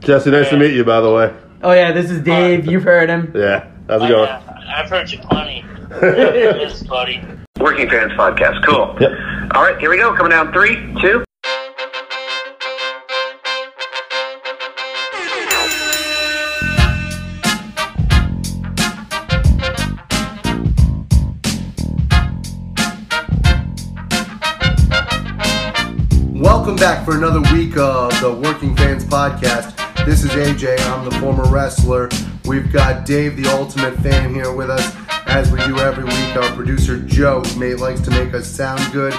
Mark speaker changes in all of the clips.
Speaker 1: Jesse, nice to meet you, by the way.
Speaker 2: Oh yeah, this is Dave. You've heard him.
Speaker 1: Yeah, how's it
Speaker 3: I,
Speaker 1: going?
Speaker 3: uh, I've heard you plenty. yes, buddy.
Speaker 4: Working Fans Podcast. Cool.
Speaker 1: Yep.
Speaker 4: All right, here we go. Coming down three, two.
Speaker 5: Welcome back for another week of the Working Fans Podcast. This is AJ. I'm the former wrestler. We've got Dave, the ultimate fan, here with us as we do every week. Our producer Joe may, likes to make us sound good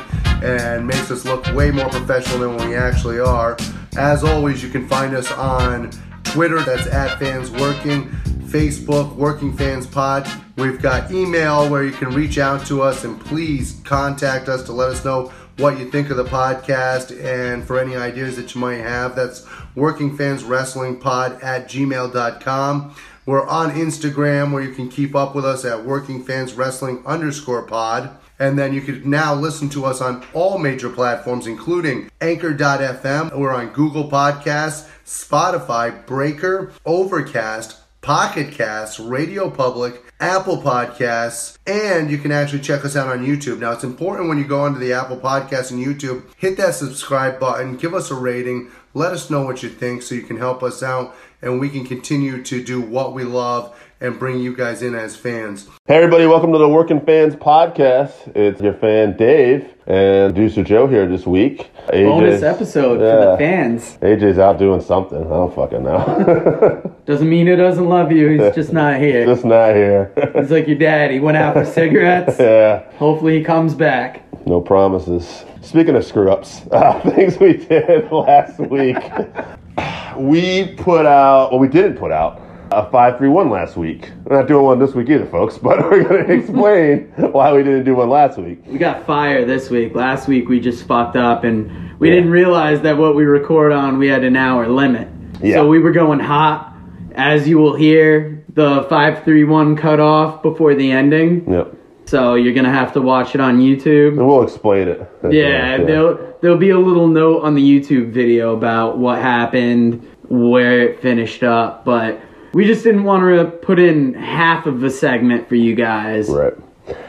Speaker 5: and makes us look way more professional than we actually are. As always, you can find us on Twitter, that's at Fans Working, Facebook, Working Fans Pod. We've got email where you can reach out to us and please contact us to let us know what you think of the podcast and for any ideas that you might have. That's Working Fans Wrestling Pod at gmail.com. We're on Instagram where you can keep up with us at Working Fans Wrestling underscore pod. And then you can now listen to us on all major platforms, including Anchor.fm. We're on Google Podcasts, Spotify, Breaker, Overcast, Pocket Casts, Radio Public, Apple Podcasts, and you can actually check us out on YouTube. Now, it's important when you go onto the Apple Podcasts and YouTube, hit that subscribe button, give us a rating, let us know what you think so you can help us out and we can continue to do what we love and bring you guys in as fans.
Speaker 1: Hey, everybody, welcome to the Working Fans Podcast. It's your fan Dave and producer Joe here this week. AJ
Speaker 2: Bonus episode for the fans.
Speaker 1: AJ's out doing something. I don't fucking know.
Speaker 2: Doesn't mean he doesn't love you. He's just not here.
Speaker 1: Just not here.
Speaker 2: He's like your dad. He went out for cigarettes.
Speaker 1: yeah,
Speaker 2: Hopefully he comes back.
Speaker 1: no promises. Speaking of screw ups, uh, things we did last week. we put out, well, we didn't put out a 531 last week. We're not doing one this week either, folks, but we're going to explain why we didn't do one last week.
Speaker 2: We got fire this week. Last week we just fucked up and we didn't realize that what we record on we had an hour limit.
Speaker 1: Yeah.
Speaker 2: So we were going hot. As you will hear, the 531 cut off before the ending.
Speaker 1: Yep.
Speaker 2: So you're gonna have to watch it on YouTube.
Speaker 1: And we'll explain it. the
Speaker 2: Yeah, there'll there'll be a little note on the YouTube video about what happened, where it finished up, but we just didn't want to put in half of a segment for you guys.
Speaker 1: Right.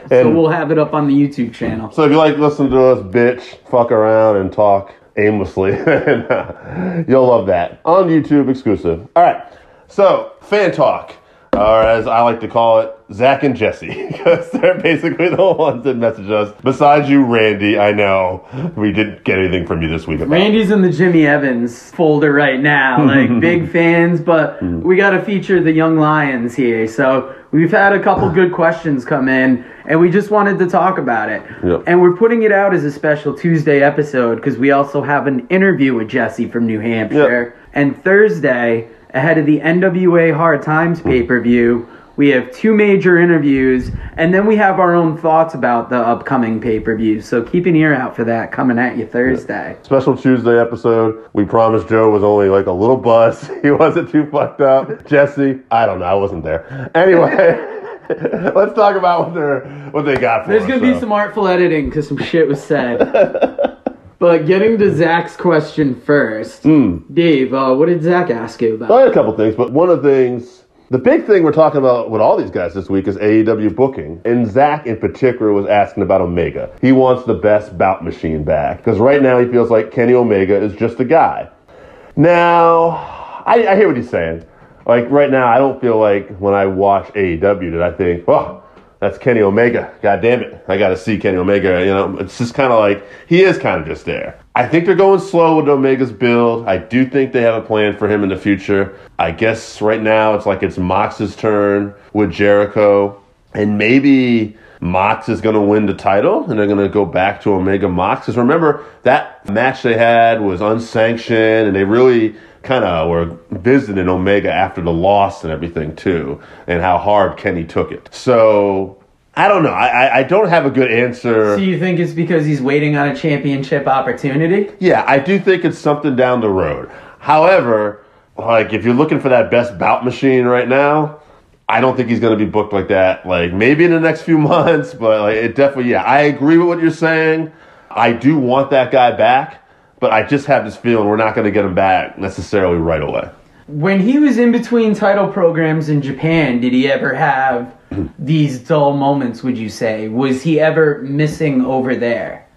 Speaker 2: So we'll have it up on the YouTube channel.
Speaker 1: so if you like listening to us bitch, fuck around, and talk aimlessly, uh, you'll love that. On YouTube exclusive. All right. So, fan talk. Or as I like to call it, Zach and Jesse, because they're basically the ones that message us. Besides you, Randy, I know we didn't get anything from you this week. About.
Speaker 2: Randy's in the Jimmy Evans folder right now, like big fans, but we got to feature the Young Lions here. So we've had a couple good questions come in, and we just wanted to talk about it.
Speaker 1: Yep.
Speaker 2: And we're putting it out as a special Tuesday episode because we also have an interview with Jesse from New Hampshire. And Thursday, ahead of the NWA Hard Times pay per view, we have two major interviews, and then we have our own thoughts about the upcoming pay per view. So keep an ear out for that coming at you Thursday.
Speaker 1: Special Tuesday episode. We promised Joe was only like a little buzz. He wasn't too fucked up. Jesse, I don't know. I wasn't there. Anyway, let's talk about what they're what they got for
Speaker 2: There's
Speaker 1: us,
Speaker 2: gonna be some artful editing because some shit was said. but getting to Zach's question first, Dave, uh, what did Zach ask you
Speaker 1: I
Speaker 2: about?
Speaker 1: had a couple things, but one of the things, the big thing we're talking about with all these guys this week is AEW booking. And Zach in particular was asking about Omega. He wants the best bout machine back because right now he feels like Kenny Omega is just a guy. Now, I, I hear what he's saying. Like right now, I don't feel like when I watch AEW that I think, oh, that's Kenny Omega. God damn it. I got to see Kenny Omega. You know, it's just kind of like he is kind of just there. I think they're going slow with Omega's build. I do think they have a plan for him in the future. I guess right now it's like it's Mox's turn with Jericho. And maybe Mox is going to win the title and they're going to go back to Omega Mox. Because remember, that match they had was unsanctioned and they really kind of were visiting Omega after the loss and everything too, and how hard Kenny took it. So I don't know. I, I, don't have a good answer.
Speaker 2: Do you think it's because he's waiting on a championship opportunity?
Speaker 1: Yeah, I do think it's something down the road. However, like if you're looking for that best bout machine right now, I don't think he's going to be booked like that. Like maybe in the next few months, but like it definitely. Yeah, I agree with what you're saying. I do want that guy back, but I just have this feeling we're not going to get him back necessarily right away.
Speaker 2: when he was in between title programs in Japan, did he ever have these dull moments, would you say? Was he ever missing over there?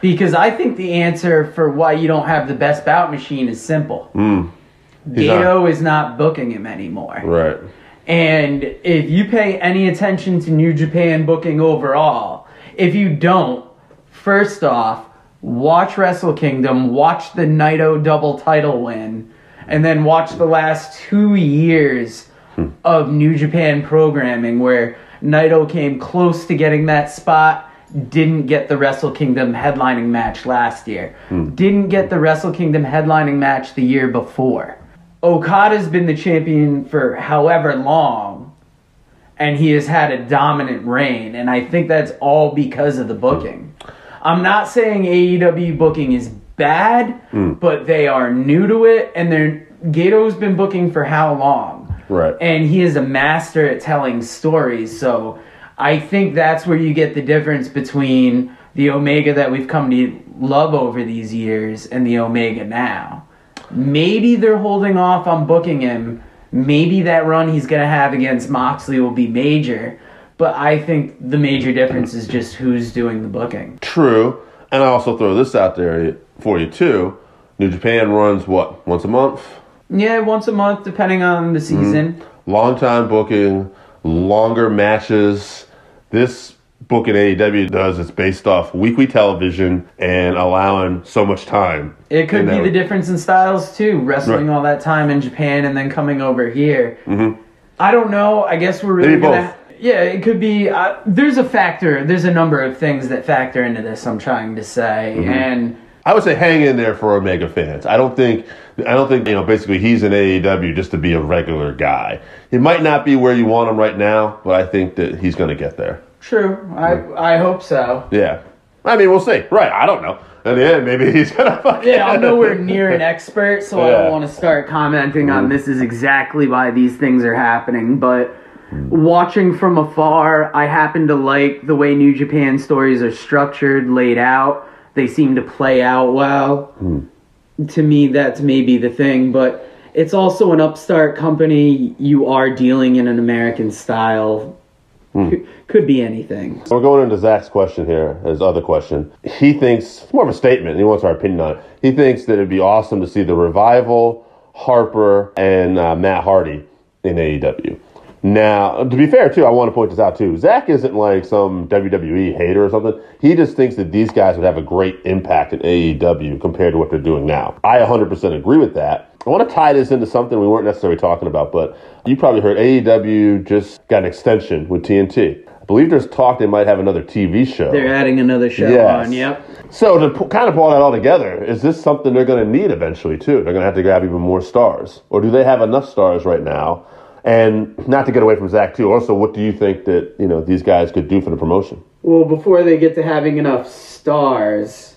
Speaker 2: Because I think the answer for why you don't have the best bout machine is simple. Hmm.
Speaker 1: He's
Speaker 2: Gedo is not booking him anymore.
Speaker 1: Right.
Speaker 2: And if you pay any attention to New Japan booking overall, if you don't, first off, watch Wrestle Kingdom, watch the Naito double title win, and then watch the last two years hmm. of New Japan programming where Naito came close to getting that spot, didn't get the Wrestle Kingdom headlining match last year, hmm. didn't get the Wrestle Kingdom headlining match the year before. Okada's been the champion for however long, and he has had a dominant reign, and I think that's all because of the booking. I'm not saying AEW booking is bad, hmm. but they are new to it, and they're Gedo's been booking for how long?
Speaker 1: Right.
Speaker 2: And he is a master at telling stories, so I think that's where you get the difference between the Omega that we've come to love over these years and the Omega now. Maybe they're holding off on booking him. Maybe that run he's going to have against Moxley will be major. But I think the major difference is just who's doing the booking.
Speaker 1: True. And I also throw this out there for you too. New Japan runs what once a month.
Speaker 2: Yeah, once a month, depending on the mm-hmm. season.
Speaker 1: Long time booking, longer matches. This book in AEW does is based off weekly television and allowing so much time.
Speaker 2: It could be the difference in styles too, wrestling
Speaker 1: Right.
Speaker 2: all that time in Japan and then coming over here. Mm-hmm. I don't know. I guess we're really
Speaker 1: Maybe
Speaker 2: gonna.
Speaker 1: both.
Speaker 2: Yeah, it could be. Uh, there's a factor. There's a number of things that factor into this. I'm trying to say,
Speaker 1: Mm-hmm.
Speaker 2: and
Speaker 1: I would say hang in there for Omega fans. I don't think I don't think you know basically he's in AEW just to be a regular guy. He might not be where you want him right now, but I think that he's going to get there.
Speaker 2: true. I I hope so.
Speaker 1: Yeah. I mean, we'll see. Right. I don't know. In the end, maybe he's going to fucking.
Speaker 2: Yeah, I'm nowhere near an expert, so I don't want to start commenting on this is exactly why these things are happening. But watching from afar, I happen to like the way New Japan stories are structured, laid out. They seem to play out well. To me, that's maybe the thing, but it's also an upstart company. You are dealing in an American style. Could, could be anything.
Speaker 1: We're going into Zach's question here, his other question. He thinks, it's more of a statement, he wants our opinion on it. He thinks that it'd be awesome to see the Revival, Harper, and uh, Matt Hardy in AEW. Now, to be fair, too, I want to point this out, too. Zach isn't like some WWE hater or something. He just thinks that these guys would have a great impact in AEW compared to what they're doing now. I 100% agree with that. I want to tie this into something we weren't necessarily talking about, but you probably heard AEW just got an extension with TNT. I believe there's talk they might have another TV show.
Speaker 2: They're adding another show
Speaker 1: Yes.
Speaker 2: on. Yep.
Speaker 1: So to pu- kind of pull that all together, is this something they're going to need eventually too? They're going to have to grab even more stars, or do they have enough stars right now? And not to get away from Zach too. Also, what do you think that you know these guys could do for the promotion?
Speaker 2: Well, before they get to having enough stars,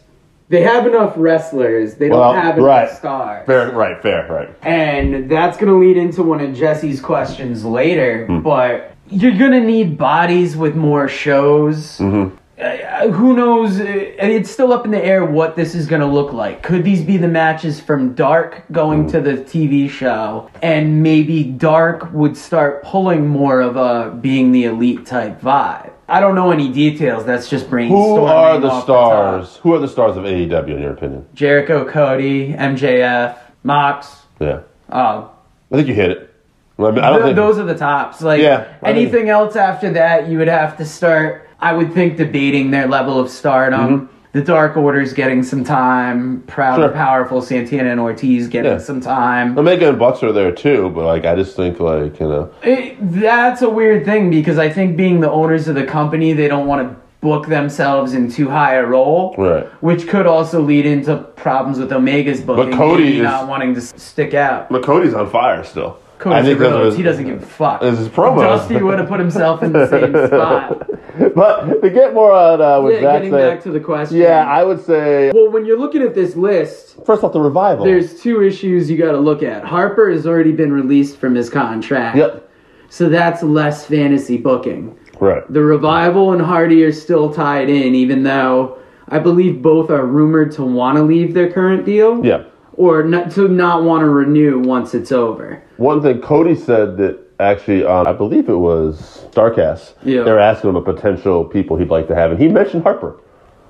Speaker 2: they have enough wrestlers. They don't
Speaker 1: Well,
Speaker 2: have enough
Speaker 1: right.
Speaker 2: stars.
Speaker 1: Fair, right, fair, right.
Speaker 2: And that's going to lead into one of Jesse's questions later.
Speaker 1: Hmm.
Speaker 2: But you're going to need bodies with more shows.
Speaker 1: Mm-hmm.
Speaker 2: Uh, who knows? Uh, It's still up in the air what this is going to look like. Could these be the matches from Dark going to the TV show? And maybe Dark would start pulling more of a being the elite type vibe. I don't know any details. That's just brainstorming.
Speaker 1: Who are the stars?
Speaker 2: top.
Speaker 1: Who are the stars of AEW in your opinion?
Speaker 2: Jericho, Cody, MJF, Mox.
Speaker 1: Yeah,
Speaker 2: Uh,
Speaker 1: I think you hit it. I, mean, I don't
Speaker 2: Th-
Speaker 1: think
Speaker 2: those are the tops. Like
Speaker 1: Yeah, I mean-
Speaker 2: anything else after that, you would have to start. I would think debating their level of stardom. The Dark Order's getting some time. Proud
Speaker 1: Mm-hmm. Sure.
Speaker 2: and powerful Santana and Ortiz getting
Speaker 1: Yeah.
Speaker 2: some time.
Speaker 1: Omega and Bucks are there too, but like I just think like you know
Speaker 2: It- that's a weird thing because I think being the owners of the company, they don't want to book themselves in too high a role.
Speaker 1: Right.
Speaker 2: Which could also lead into problems with Omega's booking.
Speaker 1: but
Speaker 2: Cody
Speaker 1: is-
Speaker 2: not wanting to stick out.
Speaker 1: but Cody's on fire still. Think
Speaker 2: the
Speaker 1: that's what
Speaker 2: Rhodes.
Speaker 1: his-
Speaker 2: He doesn't give a fuck.
Speaker 1: It's his promo.
Speaker 2: Dusty would have put himself in the same spot.
Speaker 1: But to get more on uh, what
Speaker 2: Yeah,
Speaker 1: Zach
Speaker 2: getting
Speaker 1: said,
Speaker 2: back to the question.
Speaker 1: yeah, I would say
Speaker 2: Well, when you're looking at this list,
Speaker 1: first off the revival.
Speaker 2: there's two issues you got to look at. Harper has already been released from his contract.
Speaker 1: Yep.
Speaker 2: So that's less fantasy booking.
Speaker 1: right.
Speaker 2: The Revival and Hardy are still tied in, even though I believe both are rumored to want to leave their current deal.
Speaker 1: Yeah.
Speaker 2: Or not, to not want to renew once it's over.
Speaker 1: One thing Cody said that actually, on I believe it was Starcast,
Speaker 2: Yeah.
Speaker 1: They're asking him a potential people he'd like to have, and he mentioned Harper.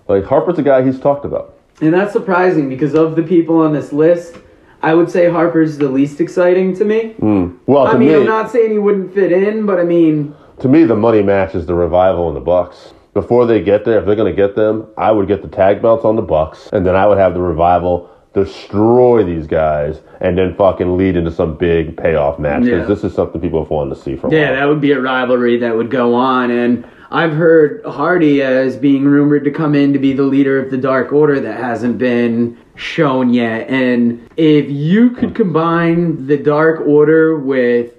Speaker 1: Like Harper's a guy he's talked about.
Speaker 2: And that's surprising because of the people on this list, I would say Harper's the least exciting to me. Hmm.
Speaker 1: Well, to
Speaker 2: I mean,
Speaker 1: me,
Speaker 2: I'm not saying he wouldn't fit in, but I mean,
Speaker 1: to me, the money match is the revival and the Bucks. Before they get there, if they're going to get them, I would get the tag belts on the Bucks, and then I would have the revival destroy these guys, and then fucking lead into some big payoff match. Because
Speaker 2: Yeah.
Speaker 1: this is something people have wanted to see for a
Speaker 2: yeah, that would be a rivalry that would go on. And I've heard Hardy as being rumored to come in to be the leader of the Dark Order that hasn't been shown yet. And if you could combine the Dark Order with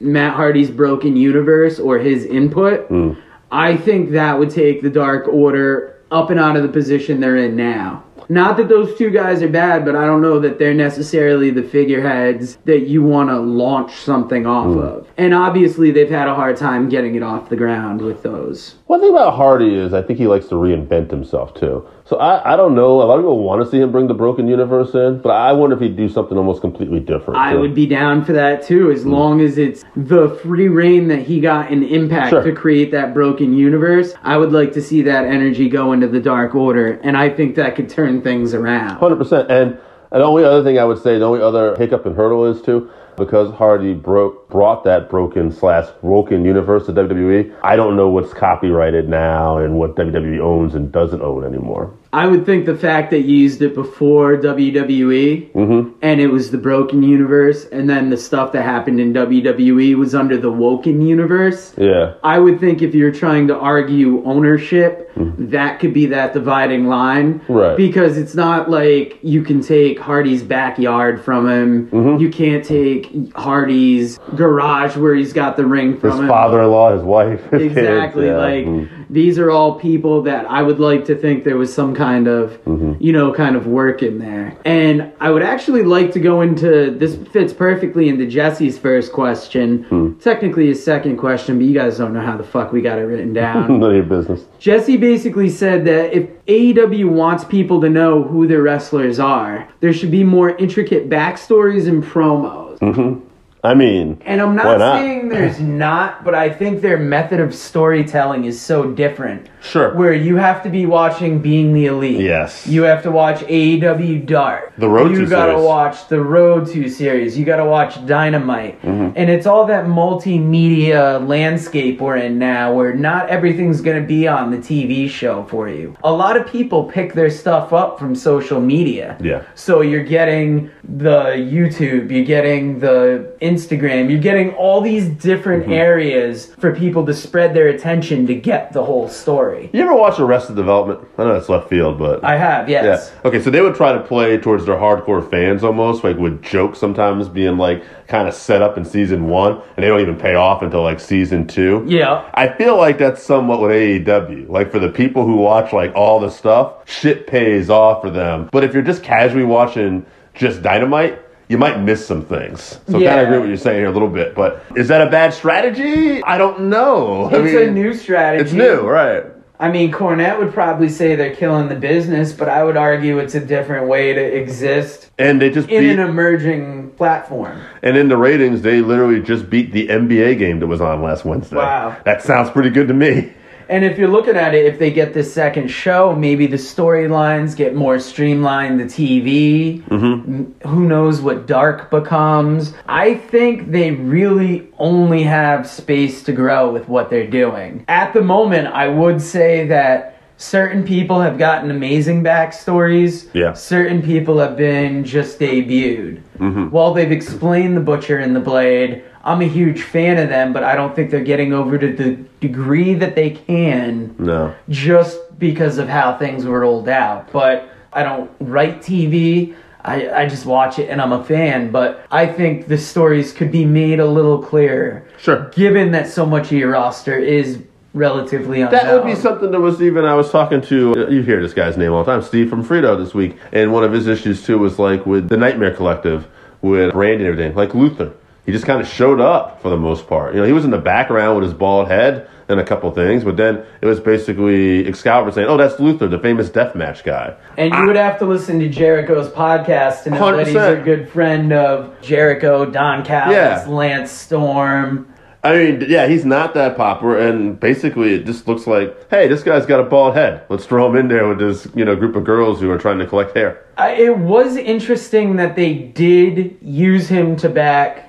Speaker 2: Matt Hardy's Broken Universe or his input, hmm. I think that would take the Dark Order up and out of the position they're in now. Not that those two guys are bad, but I don't know that they're necessarily the figureheads that you want to launch something off hmm. of. And obviously, they've had a hard time getting it off the ground with those.
Speaker 1: One thing about Hardy is I think he likes to reinvent himself too. So I, I don't know. A lot of people want to see him bring the Broken Universe in, but I wonder if he'd do something almost completely different.
Speaker 2: I would be down for that too, as hmm. long as it's the free reign that he got in Impact
Speaker 1: Sure.
Speaker 2: to create that broken universe. I would like to see that energy go into the Dark Order, and I think that could turn things around.
Speaker 1: Hundred percent. And and the only other thing I would say, the only other hiccup and hurdle is too, because Hardy broke brought that broken slash broken universe to WWE. I don't know what's copyrighted now and what WWE owns and doesn't own anymore.
Speaker 2: I would think the fact that you used it before WWE
Speaker 1: Mm-hmm.
Speaker 2: and it was the Broken Universe, and then the stuff that happened in WWE was under the Woken Universe.
Speaker 1: Yeah.
Speaker 2: I would think if you're trying to argue ownership, that could be that dividing line.
Speaker 1: Mm-hmm. Right.
Speaker 2: Because it's not like you can take Hardy's backyard from him.
Speaker 1: Mm-hmm.
Speaker 2: You can't take Hardy's garage where he's got the ring from
Speaker 1: His
Speaker 2: him.
Speaker 1: father-in-law, his wife, his kids,
Speaker 2: Exactly.
Speaker 1: yeah.
Speaker 2: Like
Speaker 1: Mm.
Speaker 2: these are all people that I would like to think there was some kind of,
Speaker 1: Mm-hmm.
Speaker 2: you know, kind of work in there. And I would actually like to go into this fits perfectly into Jesse's first question.
Speaker 1: Hmm.
Speaker 2: Technically his second question, but you guys don't know how the fuck we got it written down.
Speaker 1: none of your business.
Speaker 2: Jesse basically said that if AEW wants people to know who their wrestlers are, there should be more intricate backstories and promos.
Speaker 1: I mean,
Speaker 2: And I'm not,
Speaker 1: not?
Speaker 2: saying there's not, but I think their method of storytelling is so different.
Speaker 1: Sure.
Speaker 2: Where you have to be watching Being the Elite.
Speaker 1: Yes.
Speaker 2: You have to watch AEW Dark.
Speaker 1: The Road
Speaker 2: You
Speaker 1: to
Speaker 2: gotta
Speaker 1: series.
Speaker 2: watch the Road to series. You gotta watch Dynamite.
Speaker 1: Mm-hmm.
Speaker 2: And it's all that multimedia landscape we're in now where not everything's gonna be on the TV show for you. A lot of people pick their stuff up from social media.
Speaker 1: Yeah.
Speaker 2: So you're getting the YouTube, you're getting the Instagram, you're getting all these different
Speaker 1: Mm-hmm.
Speaker 2: areas for people to spread their attention to get the whole story.
Speaker 1: you ever watch Arrested Development? I know it's left field, but
Speaker 2: I have, yes.
Speaker 1: Yeah. Okay, so they would try to play towards their hardcore fans almost, like with jokes sometimes being like kind of set up in season one, and they don't even pay off until like season two.
Speaker 2: Yeah.
Speaker 1: I feel like that's somewhat with AEW. Like for the people who watch like all the stuff, shit pays off for them. But if you're just casually watching just Dynamite, you might miss some things. So I kind of agree with what you're saying here a little bit. But is that a bad strategy? I don't know. I
Speaker 2: It's
Speaker 1: mean,
Speaker 2: a new strategy.
Speaker 1: It's new, right?
Speaker 2: I mean, Cornette would probably say they're killing the business, but I would argue it's a different way to exist
Speaker 1: And they just
Speaker 2: in
Speaker 1: beat,
Speaker 2: an emerging platform.
Speaker 1: and in the ratings, they literally just beat the NBA game that was on last Wednesday.
Speaker 2: Wow.
Speaker 1: that sounds pretty good to me.
Speaker 2: And if you're looking at it, if they get this second show, maybe the storylines get more streamlined, the TV. Mm-hmm. Who knows what Dark becomes? I think they really only have space to grow with what they're doing. At the moment, I would say that certain people have gotten amazing backstories.
Speaker 1: Yeah.
Speaker 2: Certain people have been just debuted. While they've explained the Butcher and the Blade, I'm a huge fan of them, but I don't think they're getting over to the degree that they can
Speaker 1: No.
Speaker 2: just because of how things were rolled out. But I don't write TV. I, I just watch it and I'm a fan. But I think the stories could be made a little clearer.
Speaker 1: Sure.
Speaker 2: Given that so much of your roster is relatively unknown.
Speaker 1: That would be something that was even I was talking to you hear this guy's name all the time, Steve from Frito this week, and one of his issues too was like with the Nightmare Collective with branding and everything, like Luther. He just kind of showed up for the most part. You know, he was in the background with his bald head and a couple things, but then it was basically Excalibur saying, "Oh, that's Luther, the famous deathmatch guy."
Speaker 2: And you would have to listen to Jericho's podcast to know that he's a good friend of Jericho, Don Callis,
Speaker 1: Yeah.
Speaker 2: Lance Storm.
Speaker 1: I mean, yeah, he's not that popular, and basically, it just looks like, hey, this guy's got a bald head. Let's throw him in there with this, you know, group of girls who are trying to collect hair.
Speaker 2: I, it was interesting that they did use him to back.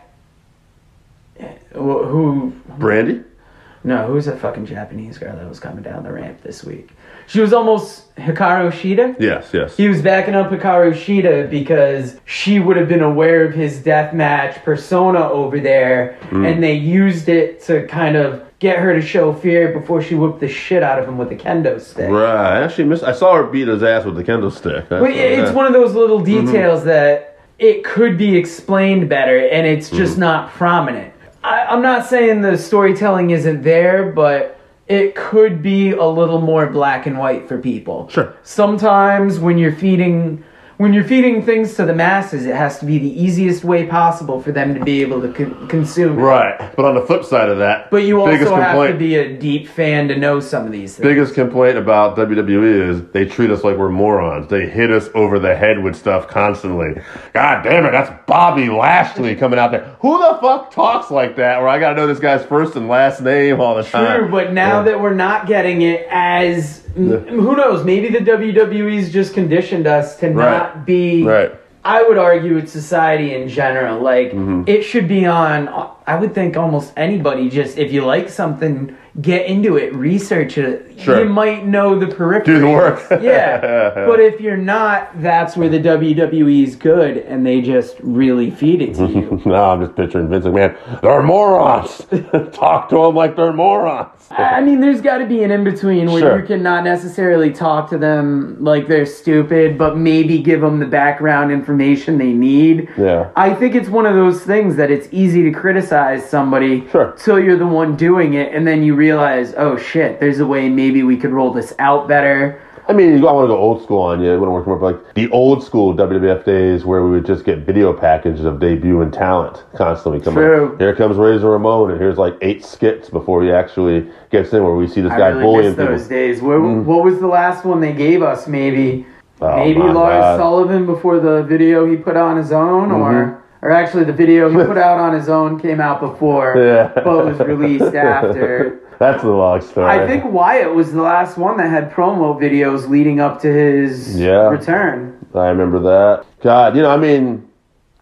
Speaker 2: Who? who
Speaker 1: Brandy,
Speaker 2: no, who's that fucking Japanese girl that was coming down the ramp this week? She was almost Hikaru Shida.
Speaker 1: yes, yes,
Speaker 2: He was backing up Hikaru Shida because she would have been aware of his deathmatch persona over there,
Speaker 1: Mm.
Speaker 2: and they used it to kind of get her to show fear before she whooped the shit out of him with the kendo stick.
Speaker 1: right. I actually missed. I saw her beat his ass with the kendo stick. That's
Speaker 2: But it's one of those little
Speaker 1: Mm-hmm.
Speaker 2: details that it could be explained better, and it's just
Speaker 1: Mm-hmm.
Speaker 2: not prominent. I, I'm not saying the storytelling isn't there, but it could be a little more black and white for people.
Speaker 1: Sure.
Speaker 2: Sometimes when you're feeding when you're feeding things to the masses, it has to be the easiest way possible for them to be able to con- consume it.
Speaker 1: right. But on the flip side of that,
Speaker 2: But you
Speaker 1: biggest
Speaker 2: also have to be a deep fan to know some of these things.
Speaker 1: biggest complaint about WWE is they treat us like we're morons. They hit us over the head with stuff constantly. God damn it, that's Bobby Lashley coming out there. Who the fuck talks like that? Where I gotta know this guy's first and last name all the time.
Speaker 2: True, but now
Speaker 1: Yeah.
Speaker 2: that we're not getting it as m who knows, maybe the WWE's just conditioned us to not be
Speaker 1: Right.
Speaker 2: I would argue it's society in general. Like
Speaker 1: Mm-hmm.
Speaker 2: it should be on I would think almost anybody just if you like something, get into it, research it.
Speaker 1: Sure.
Speaker 2: You might know the periphery.
Speaker 1: Do the work.
Speaker 2: yeah. But if you're not, that's where the WWE is good and they just really feed it to you.
Speaker 1: no, I'm just picturing Vince McMahon. They're morons. Talk to them like they're morons.
Speaker 2: I mean, there's got to be an in between where
Speaker 1: Sure.
Speaker 2: you can not necessarily talk to them like they're stupid, but maybe give them the background information they need.
Speaker 1: Yeah.
Speaker 2: I think it's one of those things that it's easy to criticize somebody
Speaker 1: Sure.
Speaker 2: till you're the one doing it, and then you realize, oh shit, there's a way maybe we could roll this out better.
Speaker 1: I mean, I want to go old school on you. I want to work more like the old school WWF days where we would just get video packages of debut and talent constantly coming.
Speaker 2: True.
Speaker 1: Here comes Razor Ramon, and here's like eight skits before he actually gets in, where we see this
Speaker 2: I
Speaker 1: guy
Speaker 2: really
Speaker 1: bullying
Speaker 2: miss
Speaker 1: people.
Speaker 2: those days. What, what was the last one they gave us? Maybe
Speaker 1: Oh,
Speaker 2: maybe Lars
Speaker 1: God.
Speaker 2: Sullivan before the video he put on his own,
Speaker 1: Mm-hmm.
Speaker 2: or or actually the video he put out on his own came out before,
Speaker 1: Yeah.
Speaker 2: but was released after.
Speaker 1: That's the long story.
Speaker 2: I think Wyatt was the last one that had promo videos leading up to his
Speaker 1: Yeah.
Speaker 2: return.
Speaker 1: I remember that. God, you know, I mean,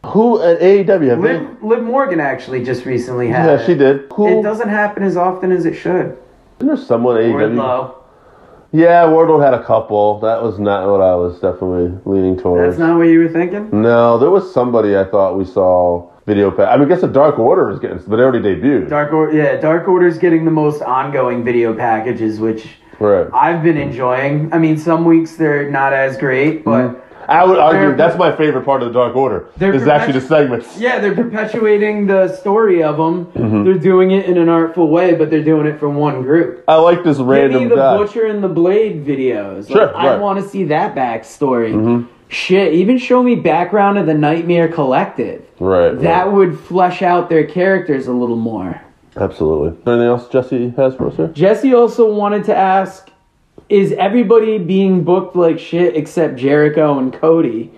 Speaker 1: who at AEW? Have
Speaker 2: Liv, Liv Morgan actually just recently had.
Speaker 1: yeah, she did. Who?
Speaker 2: It doesn't happen as often as it should.
Speaker 1: Isn't there someone at AEW?
Speaker 2: Wardlow.
Speaker 1: Yeah, Wardlow had a couple. That was not what I was definitely leaning towards.
Speaker 2: That's not what you were thinking.
Speaker 1: No, there was somebody I thought we saw video pack. I mean, I guess the Dark Order is getting, but they already debuted.
Speaker 2: Dark Order, yeah, Dark Order is getting the most ongoing video packages, which
Speaker 1: right.
Speaker 2: I've been enjoying. I mean, some weeks they're not as great, but mm-hmm.
Speaker 1: I would argue that's my favorite part of the Dark Order.
Speaker 2: They're
Speaker 1: Is actually the segments.
Speaker 2: yeah, they're perpetuating the story of them.
Speaker 1: Mm-hmm.
Speaker 2: They're doing it in an artful way, but they're doing it from one group.
Speaker 1: I like this random.
Speaker 2: Give me the
Speaker 1: guy.
Speaker 2: Butcher and the Blade videos.
Speaker 1: Sure,
Speaker 2: Like, I
Speaker 1: right. Mm-hmm.
Speaker 2: want to see that backstory. Shit, even show me background of the Nightmare Collective.
Speaker 1: Right.
Speaker 2: That
Speaker 1: right.
Speaker 2: would flesh out their characters a little more.
Speaker 1: Absolutely. Anything else Jesse has for us here?
Speaker 2: Jesse also wanted to ask Is everybody being booked like shit except Jericho and Cody?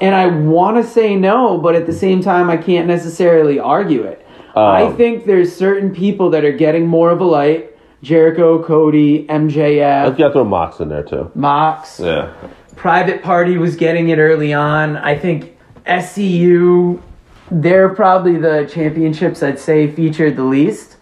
Speaker 2: And I want to say no, but at the same time, I can't necessarily argue it. I
Speaker 1: Um,
Speaker 2: think there's certain people that are getting more of a light Jericho, Cody, MJF.
Speaker 1: Let's
Speaker 2: MJF,
Speaker 1: get throw Mox in there too.
Speaker 2: Mox.
Speaker 1: Yeah.
Speaker 2: Private Party was getting it early on. I think SCU, they're probably the championships I'd say featured the least.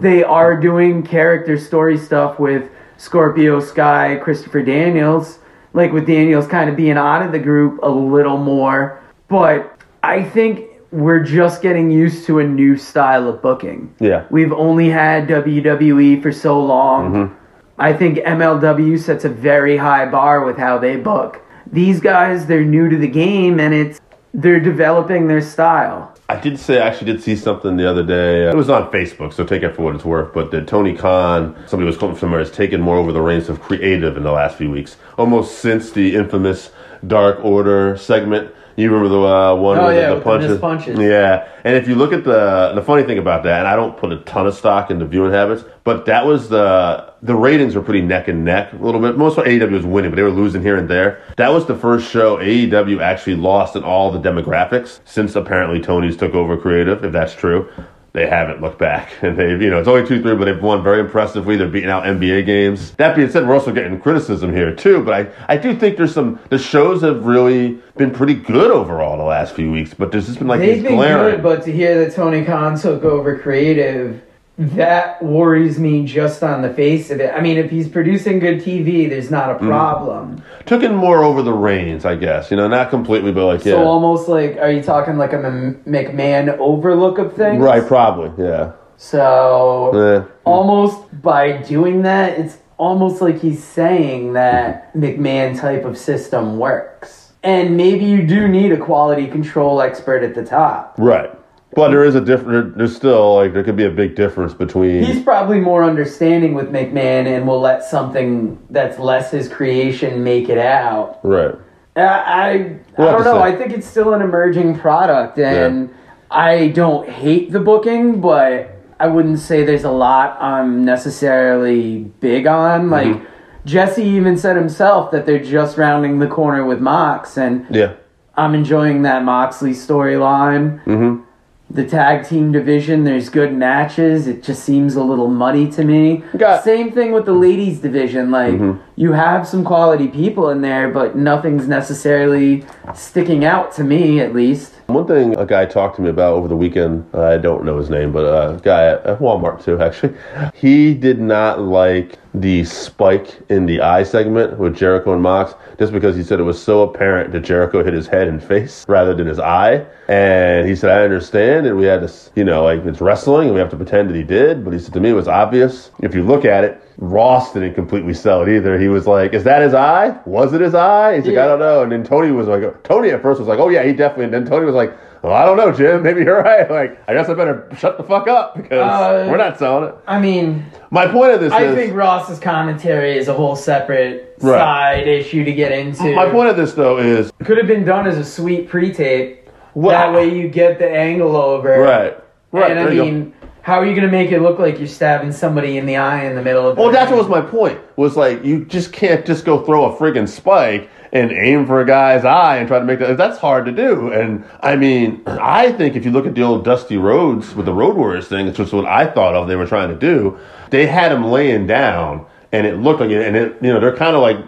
Speaker 2: They are doing character story stuff with Scorpio Sky, Christopher Daniels, like with Daniels kind of being out of the group a little more. But I think we're just getting used to a new style of booking.
Speaker 1: Yeah.
Speaker 2: We've only had WWE for so long. Mm-hmm. I think MLW sets a very high bar with how they book. These guys, they're new to the game and it's they're developing their style.
Speaker 1: I did say I actually did see something the other day. It was on Facebook, so take it for what it's worth. But that Tony Khan, somebody was quoting somewhere, has taken more over the reins of creative in the last few weeks, almost since the infamous Dark Order segment. You remember the uh, one
Speaker 2: Oh,
Speaker 1: with
Speaker 2: yeah,
Speaker 1: the, the
Speaker 2: the
Speaker 1: punches?
Speaker 2: missed punches.
Speaker 1: Yeah, and if you look at the the funny thing about that, and I don't put a ton of stock into viewing habits, but that was the the ratings were pretty neck and neck a little bit. Most of AEW was winning, but they were losing here and there. That was the first show AEW actually lost in all the demographics since apparently Tony's took over creative. If that's true. They haven't looked back, and they've you know it's only two three, but they've won very impressively. They're beating out NBA games. That being said, we're also getting criticism here too. But I, I do think there's some the shows have really been pretty good overall the last few weeks. But there's just been like
Speaker 2: They've
Speaker 1: these
Speaker 2: been
Speaker 1: glaring.
Speaker 2: good, but to hear that Tony Khan took over creative, that worries me just on the face of it. I mean, if he's producing good TV, there's not a
Speaker 1: Mm-hmm.
Speaker 2: problem.
Speaker 1: took in more over the reins, I guess. You know, not completely, but like yeah,
Speaker 2: So almost like, are you talking like a M- McMahon overlook of things?
Speaker 1: right, probably, yeah.
Speaker 2: So
Speaker 1: Eh.
Speaker 2: almost by doing that, it's almost like he's saying that McMahon type of system works. And maybe you do need a quality control expert at the top.
Speaker 1: Right. But there is a different. There's still like there could be a big difference between.
Speaker 2: He's probably more understanding with McMahon and will let something that's less his creation make it out.
Speaker 1: right.
Speaker 2: I, I,
Speaker 1: We'll
Speaker 2: I don't know.
Speaker 1: see.
Speaker 2: I think it's still an emerging product, and I don't hate the booking, but I wouldn't say there's a lot I'm necessarily big on. Like
Speaker 1: Mm-hmm.
Speaker 2: Jesse even said himself that they're just rounding the corner with Mox, and
Speaker 1: Yeah.
Speaker 2: I'm enjoying that Moxley storyline.
Speaker 1: Mm-hmm.
Speaker 2: The tag team division, there's good matches. It just seems a little muddy to me.
Speaker 1: Got-
Speaker 2: Same thing with the ladies division. Like
Speaker 1: Mm-hmm.
Speaker 2: You have some quality people in there, but nothing's necessarily sticking out to me, at least.
Speaker 1: One thing a guy talked to me about over the weekend, I don't know his name, but a guy at at Walmart too, actually, he did not like the spike in the eye segment with Jericho and Mox, just because he said it was so apparent that Jericho hit his head and face rather than his eye. And he said, I understand, and we had to, you know, like it's wrestling, and we have to pretend that he did, but he said to me it was obvious. If you look at it, Ross didn't completely sell it either. He was like, "Is that his eye? Was it his eye?" He's like, "I don't know." And then Tony was like, "Tony at first was like, oh yeah, he definitely." And then Tony was like, "Well, I don't know, Jim. Maybe you're right. Like, I guess I better shut the fuck up because
Speaker 2: Uh,
Speaker 1: we're not selling it."
Speaker 2: I mean,
Speaker 1: My point of this is
Speaker 2: I
Speaker 1: is,
Speaker 2: think Ross's commentary is a whole separate
Speaker 1: Right.
Speaker 2: side issue to get into.
Speaker 1: my point of this though is, It
Speaker 2: could have been done as a sweet pre-tape.
Speaker 1: Well-
Speaker 2: that way you get the angle over.
Speaker 1: right, right.
Speaker 2: and I
Speaker 1: you go.
Speaker 2: How are you going to make it look like you're stabbing somebody in the eye in the middle of the
Speaker 1: Well, that's what was my point. Was like you just can't just go throw a friggin' spike and aim for a guy's eye and try to make that. That's hard to do. And I mean, I think if you look at the old Dusty Rhodes with the Road Warriors thing, it's just what I thought of. They were trying to do. They had him laying down, and it looked like it. And it, you know, they're kind of like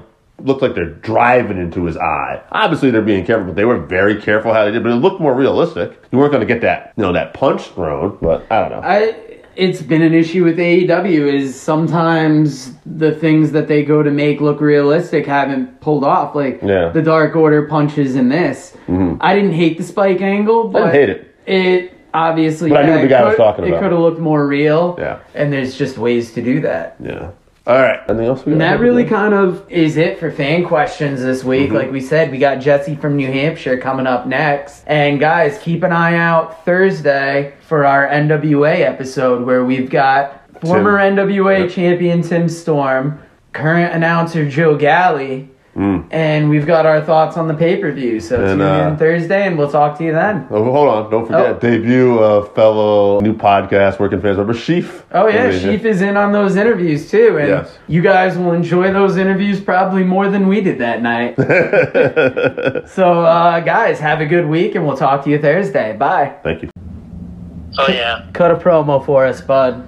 Speaker 1: looked like they're driving into his eye. Obviously, they're being careful, but they were very careful how they did. But it looked more realistic. You weren't going to get that, you know, that punch thrown. But I don't know.
Speaker 2: I it's been an issue with AEW is sometimes the things that they go to make look realistic haven't pulled off. Like
Speaker 1: Yeah.
Speaker 2: the Dark Order punches in this. Mm-hmm. I didn't hate the spike angle,
Speaker 1: I
Speaker 2: but
Speaker 1: didn't hate it.
Speaker 2: it obviously
Speaker 1: But I knew the guy was
Speaker 2: talking
Speaker 1: talking
Speaker 2: It could have looked more real.
Speaker 1: Yeah.
Speaker 2: And there's just ways to do that.
Speaker 1: Yeah. All right. Anything else we got?
Speaker 2: And that really kind of is it for fan questions this week.
Speaker 1: Mm-hmm.
Speaker 2: Like we said, we got Jesse from New Hampshire coming up next. And guys, keep an eye out Thursday for our NWA episode where we've got former NWA
Speaker 1: Yep.
Speaker 2: champion Tim Storm, current announcer Joe Galli, and we've got our thoughts on the pay per view. So
Speaker 1: Mm. And,
Speaker 2: tune
Speaker 1: uh,
Speaker 2: in Thursday and we'll talk to you then.
Speaker 1: Oh, hold on. Don't forget.
Speaker 2: Oh.
Speaker 1: Debut of fellow new podcast, Working Fans member, Sheaf.
Speaker 2: Oh yeah,
Speaker 1: Over.
Speaker 2: Sheaf is in on those interviews too, and
Speaker 1: Yes.
Speaker 2: you guys will enjoy those interviews probably more than we did that night. so, uh, guys, have a good week, and we'll talk to you Thursday. Bye.
Speaker 1: Thank you.
Speaker 3: Oh yeah.
Speaker 2: Cut a promo for us, bud.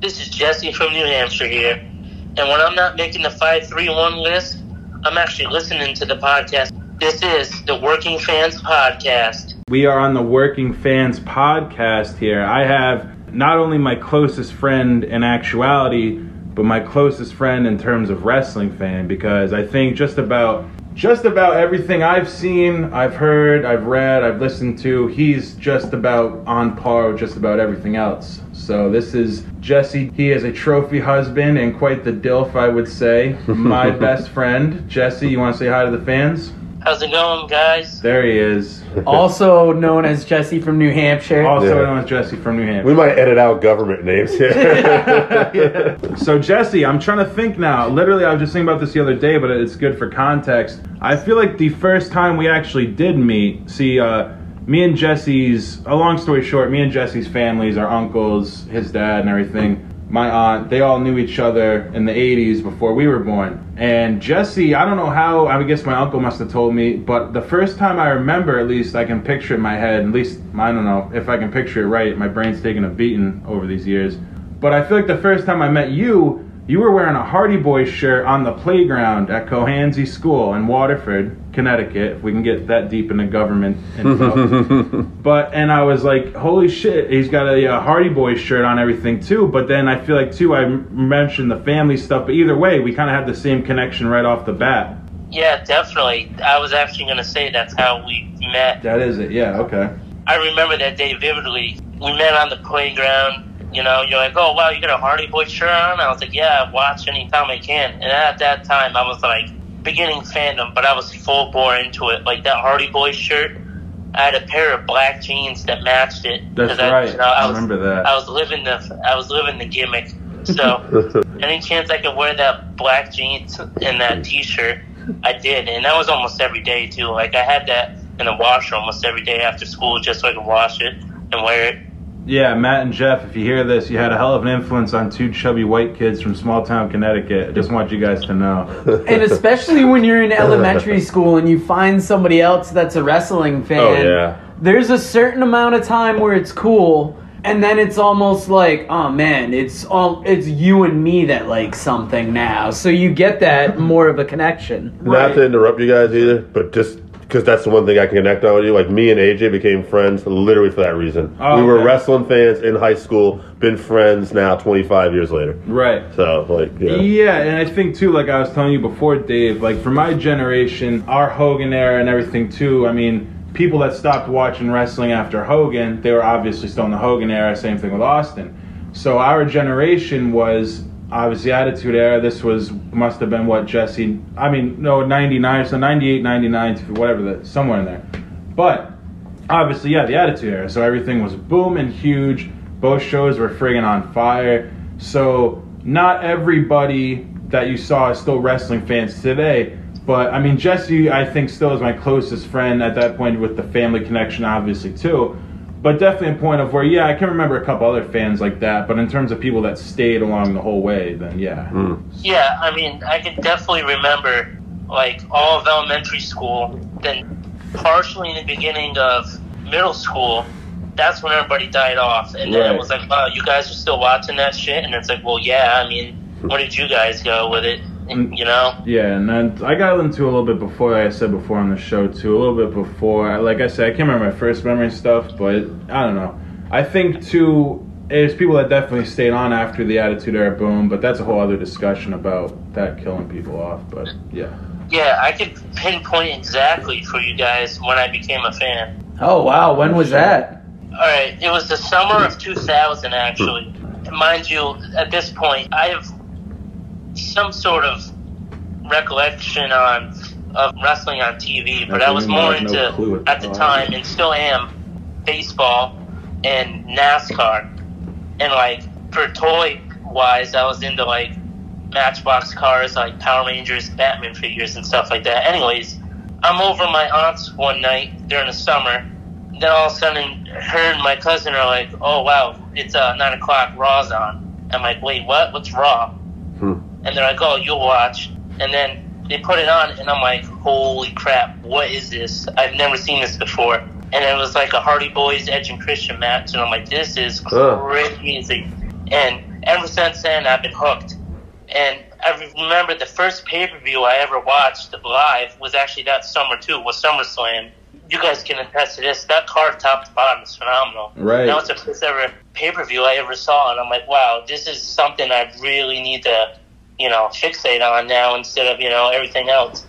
Speaker 3: This is Jesse from New Hampshire here. And when I'm not making the 531 list, I'm actually listening to the podcast. This is the Working Fans Podcast.
Speaker 6: We are on the Working Fans podcast here. I have not only my closest friend in actuality, but my closest friend in terms of wrestling fan because I think just about just about everything I've seen, I've heard, I've read, I've listened to, he's just about on par with just about everything else. So this is Jesse. He is a trophy husband and quite the dilf, I would say. My best friend, Jesse. You want to say hi to the fans?
Speaker 3: How's it going, guys?
Speaker 6: There he is.
Speaker 2: Also known as Jesse from New Hampshire.
Speaker 6: Also
Speaker 1: Yeah.
Speaker 6: known as Jesse from New Hampshire.
Speaker 1: We might edit out government names here.
Speaker 6: So Jesse, I'm trying to think now. Literally, I was just thinking about this the other day, but it's good for context. I feel like the first time we actually did meet, see, uh, me and Jesse's. A long story short, me and Jesse's families, our uncles, his dad, and everything. My aunt, they all knew each other in the 80s before we were born. And Jesse, I don't know how, I guess my uncle must have told me, but the first time I remember, at least I can picture in my head, at least, I don't know if I can picture it right. My brain's taken a beating over these years. But I feel like the first time I met you, you were wearing a Hardy Boys shirt on the playground at Cohanzie School in Waterford, Connecticut. If we can get that deep into government info. but and I was like, holy shit, he's got a, uh Hardy Boys shirt on everything too. But then I feel like too, I m- mentioned the family stuff. But either way, we kind of had the same connection right off the bat.
Speaker 3: Yeah, definitely. I was actually going to say that's how we met.
Speaker 6: That is it. Yeah. Okay.
Speaker 3: I remember that day vividly. We met on the playground. You know, you're like, oh, wow, you got a Hardy Boy shirt on? I was like, yeah, I watch anytime I can. And at that time, I was like, beginning fandom, but I was full bore into it. Like that Hardy Boy shirt, I had a pair of black jeans that matched it.
Speaker 6: That's
Speaker 3: I,
Speaker 6: right.
Speaker 3: you know, I,
Speaker 6: I
Speaker 3: was,
Speaker 6: remember that.
Speaker 3: I was living the, I was living the gimmick. So any chance I could wear that black jeans and that T-shirt, I did, and that was almost every day too. Like I had that in the washer almost every day after school, just so I could wash it and wear it.
Speaker 6: Yeah, Matt and Jeff, if you hear this, you had a hell of an influence on two chubby white kids from small town Connecticut. I just want you guys to know.
Speaker 2: And especially when you're in elementary school and you find somebody else that's a wrestling oh, fan.
Speaker 1: oh yeah.
Speaker 2: There's a certain amount of time where it's cool, and then it's almost like, oh man, it's all it's you and me that like something now. So you get that more of a connection.
Speaker 1: Not to interrupt you guys either, but just because that's the one thing I can connect on with you. Like me and AJ became friends literally for that reason.
Speaker 6: Oh,
Speaker 1: we were
Speaker 6: okay.
Speaker 1: wrestling fans in high school, been friends now 25 years later.
Speaker 6: Right.
Speaker 1: So like, yeah.
Speaker 6: Yeah, and I think too, like I was telling you before, Dave, like for my generation, our Hogan era and everything too, I mean, people that stopped watching wrestling after Hogan, they were obviously still in the Hogan era, same thing with Austin. So our generation was obviously Attitude Era. This was, must have been what Jesse, I mean, no, 99, so 98, 99, whatever, the, somewhere in there. But obviously, yeah, the Attitude Era. So everything was boom and huge. Both shows were friggin' on fire. So not everybody that you saw is still wrestling fans today. But I mean, Jesse, I think still is my closest friend at that point with the family connection, obviously too. But definitely a point of where, yeah, I can remember a couple other fans like that. But in terms of people that stayed along the whole way, then yeah. Hmm.
Speaker 3: Yeah, I mean, I can definitely remember like all of elementary school, then partially in the beginning of middle school. That's when everybody died off, and then
Speaker 6: Right.
Speaker 3: it was like, "Wow, you guys are still watching that shit?" And it's like, "Well, yeah. I mean, where did you guys go with it?
Speaker 6: Mm.
Speaker 3: You know?"
Speaker 6: Yeah, and then I got into a little bit before, like I said before on the show too, a little bit before. Like I said, I can't remember my first memory stuff, but I don't know. I think too, there's people that definitely stayed on after the Attitude Era boom, but that's a whole other discussion about that killing people off. But yeah.
Speaker 3: Yeah, I could pinpoint exactly for you guys when I became a fan.
Speaker 2: Oh wow, when was that?
Speaker 3: All right, it was the summer of 2000, actually. Mind you, at this point, I have some sort of recollection on of wrestling on TV, but I was more
Speaker 6: had no
Speaker 3: into
Speaker 6: at the time,
Speaker 3: and still am, baseball and NASCAR, and like for toy wise, I was into like Matchbox cars, like Power Rangers, Batman figures, and stuff like that. Anyways, I'm over my aunt's one night during the summer. Then all of a sudden, her and my cousin are like, "Oh wow, it's uh, nine o'clock. Raw's on." I'm like, "Wait, what? What's Raw?" And they're like, "Oh, you'll watch." And then they put it on, and I'm like, "Holy crap! What is this? I've never seen this before." And it was like a Hardy Boys Edge and Christian match, and I'm like, "This is
Speaker 1: Ugh.
Speaker 3: crazy." And ever since then, I've been hooked. And I remember the first pay per view I ever watched live was actually that summer too, was SummerSlam. You guys can attest to this. That card top to bottom is phenomenal.
Speaker 6: Right.
Speaker 3: That was the first ever pay per view I ever saw, and I'm like, wow, this is something I really need to, you know, fixate on now instead of you know everything else.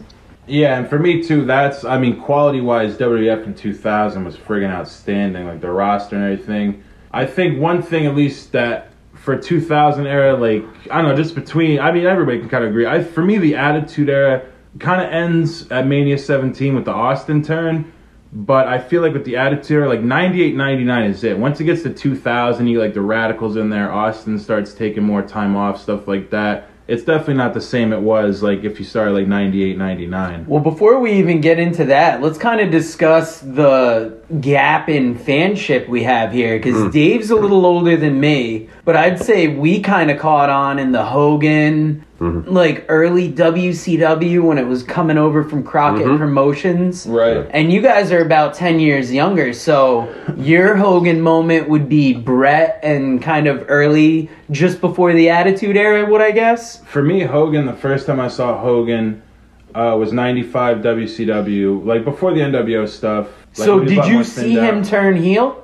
Speaker 6: Yeah, and for me too, that's I mean, quality wise, WWF in 2000 was friggin' outstanding, like the roster and everything. I think one thing at least that for 2000 era, like I don't know, just between, I mean, everybody can kind of agree. I for me, the Attitude Era kind of ends at Mania 17 with the Austin turn. But I feel like with the attitude, era, like 98, 99 is it. Once it gets to 2000, you like the Radicalz in there. Austin starts taking more time off, stuff like that. It's definitely not the same it was like if you started like 98, 99.
Speaker 2: Well, before we even get into that, let's kind of discuss the gap in fanship we have here. Because hmm. Dave's a little older than me, but I'd say we kind of caught on in the Hogan, like early WCW when it was coming over from Crockett Promotions.
Speaker 6: Right.
Speaker 2: And you guys are about 10 years younger, so your Hogan moment would be Bret and kind of early, just before the Attitude Era, would I guess?
Speaker 6: For me, Hogan, the first time I saw Hogan uh, was 95 WCW, like before the NWO stuff. Like
Speaker 2: so did you see
Speaker 6: thinned
Speaker 2: him turn heel?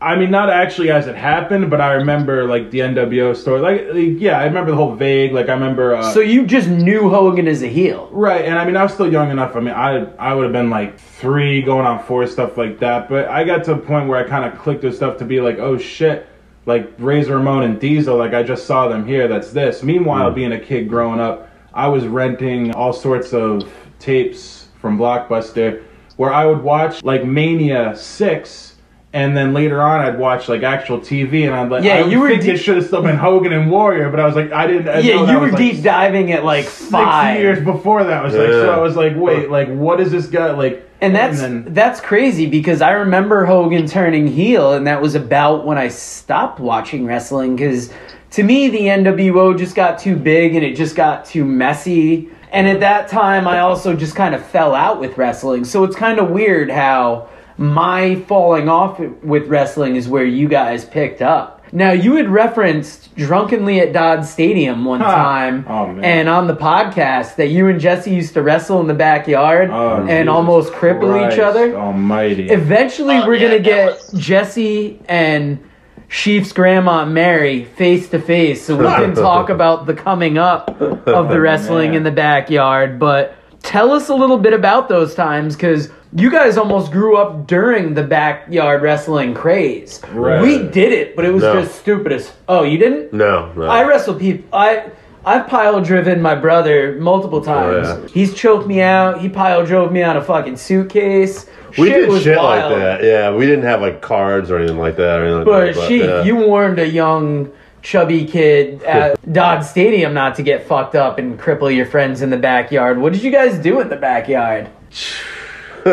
Speaker 6: I mean, not actually as it happened, but I remember like the NWO story. Like, like, yeah, I remember the whole vague. Like, I remember. Uh,
Speaker 2: So you just knew Hogan as a heel.
Speaker 6: Right, and I mean, I was still young enough. I mean, I I would have been like three, going on four, stuff like that. But I got to a point where I kind of clicked with stuff to be like, oh shit, like Razor Ramon and Diesel. Like I just saw them here. That's this. Meanwhile, being a kid growing up, I was renting all sorts of tapes from Blockbuster, where I would watch like Mania Six. And then later on, I'd watch like actual TV, and I'd like,
Speaker 2: Yeah,
Speaker 6: I
Speaker 2: you were
Speaker 6: think
Speaker 2: deep-
Speaker 6: it should have still been Hogan and Warrior, but I was like, I didn't. I
Speaker 2: yeah,
Speaker 6: that
Speaker 2: you were
Speaker 6: was, like,
Speaker 2: deep diving at like
Speaker 6: six
Speaker 2: five.
Speaker 6: years before that was like so I was like wait like what is this guy like
Speaker 2: And that's
Speaker 6: then,
Speaker 2: that's crazy because I remember Hogan turning heel, and that was about when I stopped watching wrestling. Because to me, the NWO just got too big and it just got too messy. And at that time, I also just kind of fell out with wrestling. So it's kind of weird how my falling off with wrestling is where you guys picked up. Now you had referenced drunkenly at Dodd Stadium one
Speaker 6: Ha.
Speaker 2: time,
Speaker 6: Oh, man.
Speaker 2: and on the podcast that you and Jesse used to wrestle in the backyard
Speaker 6: oh,
Speaker 2: and
Speaker 6: Jesus
Speaker 2: almost cripple each other.
Speaker 6: almighty
Speaker 2: Eventually,
Speaker 3: Oh,
Speaker 2: we're
Speaker 3: yeah,
Speaker 2: gonna get
Speaker 3: was-
Speaker 2: Jesse and Sheaf's grandma Mary face to face, so we can talk about the coming up of the wrestling
Speaker 6: Man.
Speaker 2: in the backyard. But tell us a little bit about those times, because you guys almost grew up during the backyard wrestling craze.
Speaker 6: Right.
Speaker 2: We did it, but it was
Speaker 1: No.
Speaker 2: just stupid as. Oh, you didn't?
Speaker 1: No, no.
Speaker 2: I wrestle people. I I've pile driven my brother multiple times.
Speaker 1: Oh, yeah.
Speaker 2: He's choked me out. He pile drove me on a fucking suitcase.
Speaker 1: we
Speaker 2: shit
Speaker 1: did shit
Speaker 2: wild.
Speaker 1: like that. Yeah, we didn't have like cards or anything like that. Or anything
Speaker 2: But
Speaker 1: like that,
Speaker 2: she,
Speaker 1: yeah.
Speaker 2: you warned a young chubby kid at Dodd Stadium not to get fucked up and cripple your friends in the backyard. What did you guys do in the backyard?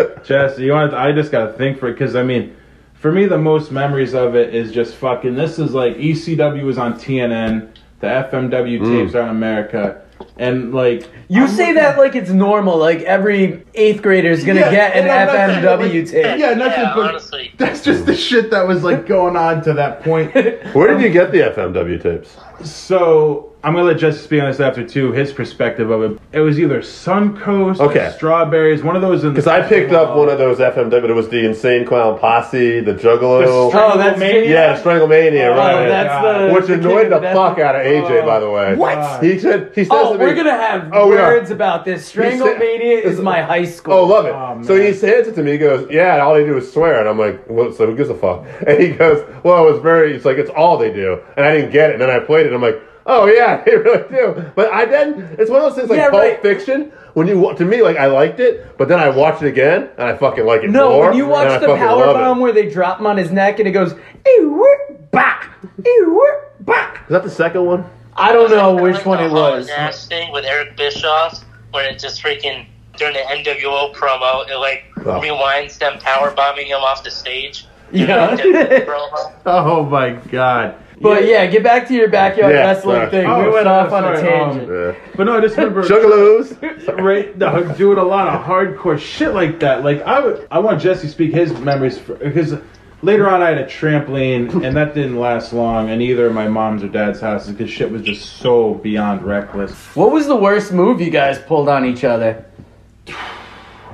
Speaker 6: Jesse you want I just gotta think for it because I mean for me the most memories of it is just fucking this is like ECW was on TNN the FMW
Speaker 1: Mm.
Speaker 6: tapes are in America and like
Speaker 2: You
Speaker 6: I'm
Speaker 2: say
Speaker 6: looking-
Speaker 2: that like it's normal, like every eighth grader is gonna
Speaker 6: Yeah,
Speaker 2: get an
Speaker 6: and I'm not saying,
Speaker 2: FMW
Speaker 6: like,
Speaker 2: tape.
Speaker 6: yeah nothing
Speaker 3: Yeah,
Speaker 6: but
Speaker 3: honestly.
Speaker 6: that's just the shit that was like going on to that point
Speaker 1: Where did you get the FMW tapes?
Speaker 6: So I'm gonna let Jesse be on this after too. His perspective of it. It was either Suncoast,
Speaker 1: Okay.
Speaker 6: or Strawberries, one of those. in the-
Speaker 1: Because I picked up one of those FMW. It was the Insane Clown Posse, the Juggalo.
Speaker 6: The
Speaker 2: Oh, that's
Speaker 6: Stranglemania?
Speaker 1: yeah, Stranglemania,
Speaker 2: Oh,
Speaker 1: right?
Speaker 2: that's the
Speaker 1: Which
Speaker 2: the
Speaker 1: annoyed
Speaker 2: king
Speaker 1: the fuck out of AJ,
Speaker 6: Oh,
Speaker 1: by the way.
Speaker 2: What?
Speaker 1: He said he says
Speaker 2: Oh,
Speaker 1: to me,
Speaker 2: we're gonna have
Speaker 1: Oh, we
Speaker 2: words about this. Stranglemania is my high school.
Speaker 1: Oh, love it.
Speaker 6: Oh,
Speaker 1: so he hands it to me. He goes, "Yeah." And all they do is swear, and I'm like, "Well, so who gives a fuck?" And he goes, "Well, it was very." It's like it's all they do, and I didn't get it. And then I played it. I'm like, "Oh yeah, they really do." But I then it's one of those things like
Speaker 2: Yeah,
Speaker 1: Pulp
Speaker 2: right.
Speaker 1: Fiction. When you to me, like I liked it, but then I watched it again, and I fucking like it
Speaker 2: No,
Speaker 1: more.
Speaker 2: when you watch the power
Speaker 1: love it.
Speaker 2: bomb where they drop him on his neck and it goes, ew, back, ew, back.
Speaker 1: Is that the second one?
Speaker 2: I don't know
Speaker 3: Like,
Speaker 2: which
Speaker 3: like
Speaker 2: one
Speaker 3: the
Speaker 2: it was.
Speaker 3: and Nash thing with Eric Bischoff, where it just freaking during the NWO promo, it like
Speaker 1: Oh.
Speaker 3: rewinds them power bombing him off the stage.
Speaker 2: Yeah.
Speaker 3: During the NWO promo.
Speaker 6: Oh my god.
Speaker 2: But yeah, get back to your backyard
Speaker 1: Yeah,
Speaker 2: wrestling
Speaker 1: sorry.
Speaker 2: thing.
Speaker 6: Oh,
Speaker 2: we went
Speaker 6: sorry,
Speaker 2: off on a
Speaker 6: sorry, um,
Speaker 2: tangent.
Speaker 1: Yeah.
Speaker 6: But no, I just remember
Speaker 1: Juggalos.
Speaker 6: right no, doing a lot of hardcore shit like that. Like I would, I want Jesse to speak his memories for, because later on I had a trampoline and that didn't last long in either my mom's or dad's houses because shit was just so beyond reckless.
Speaker 2: What was the worst move you guys pulled on each other?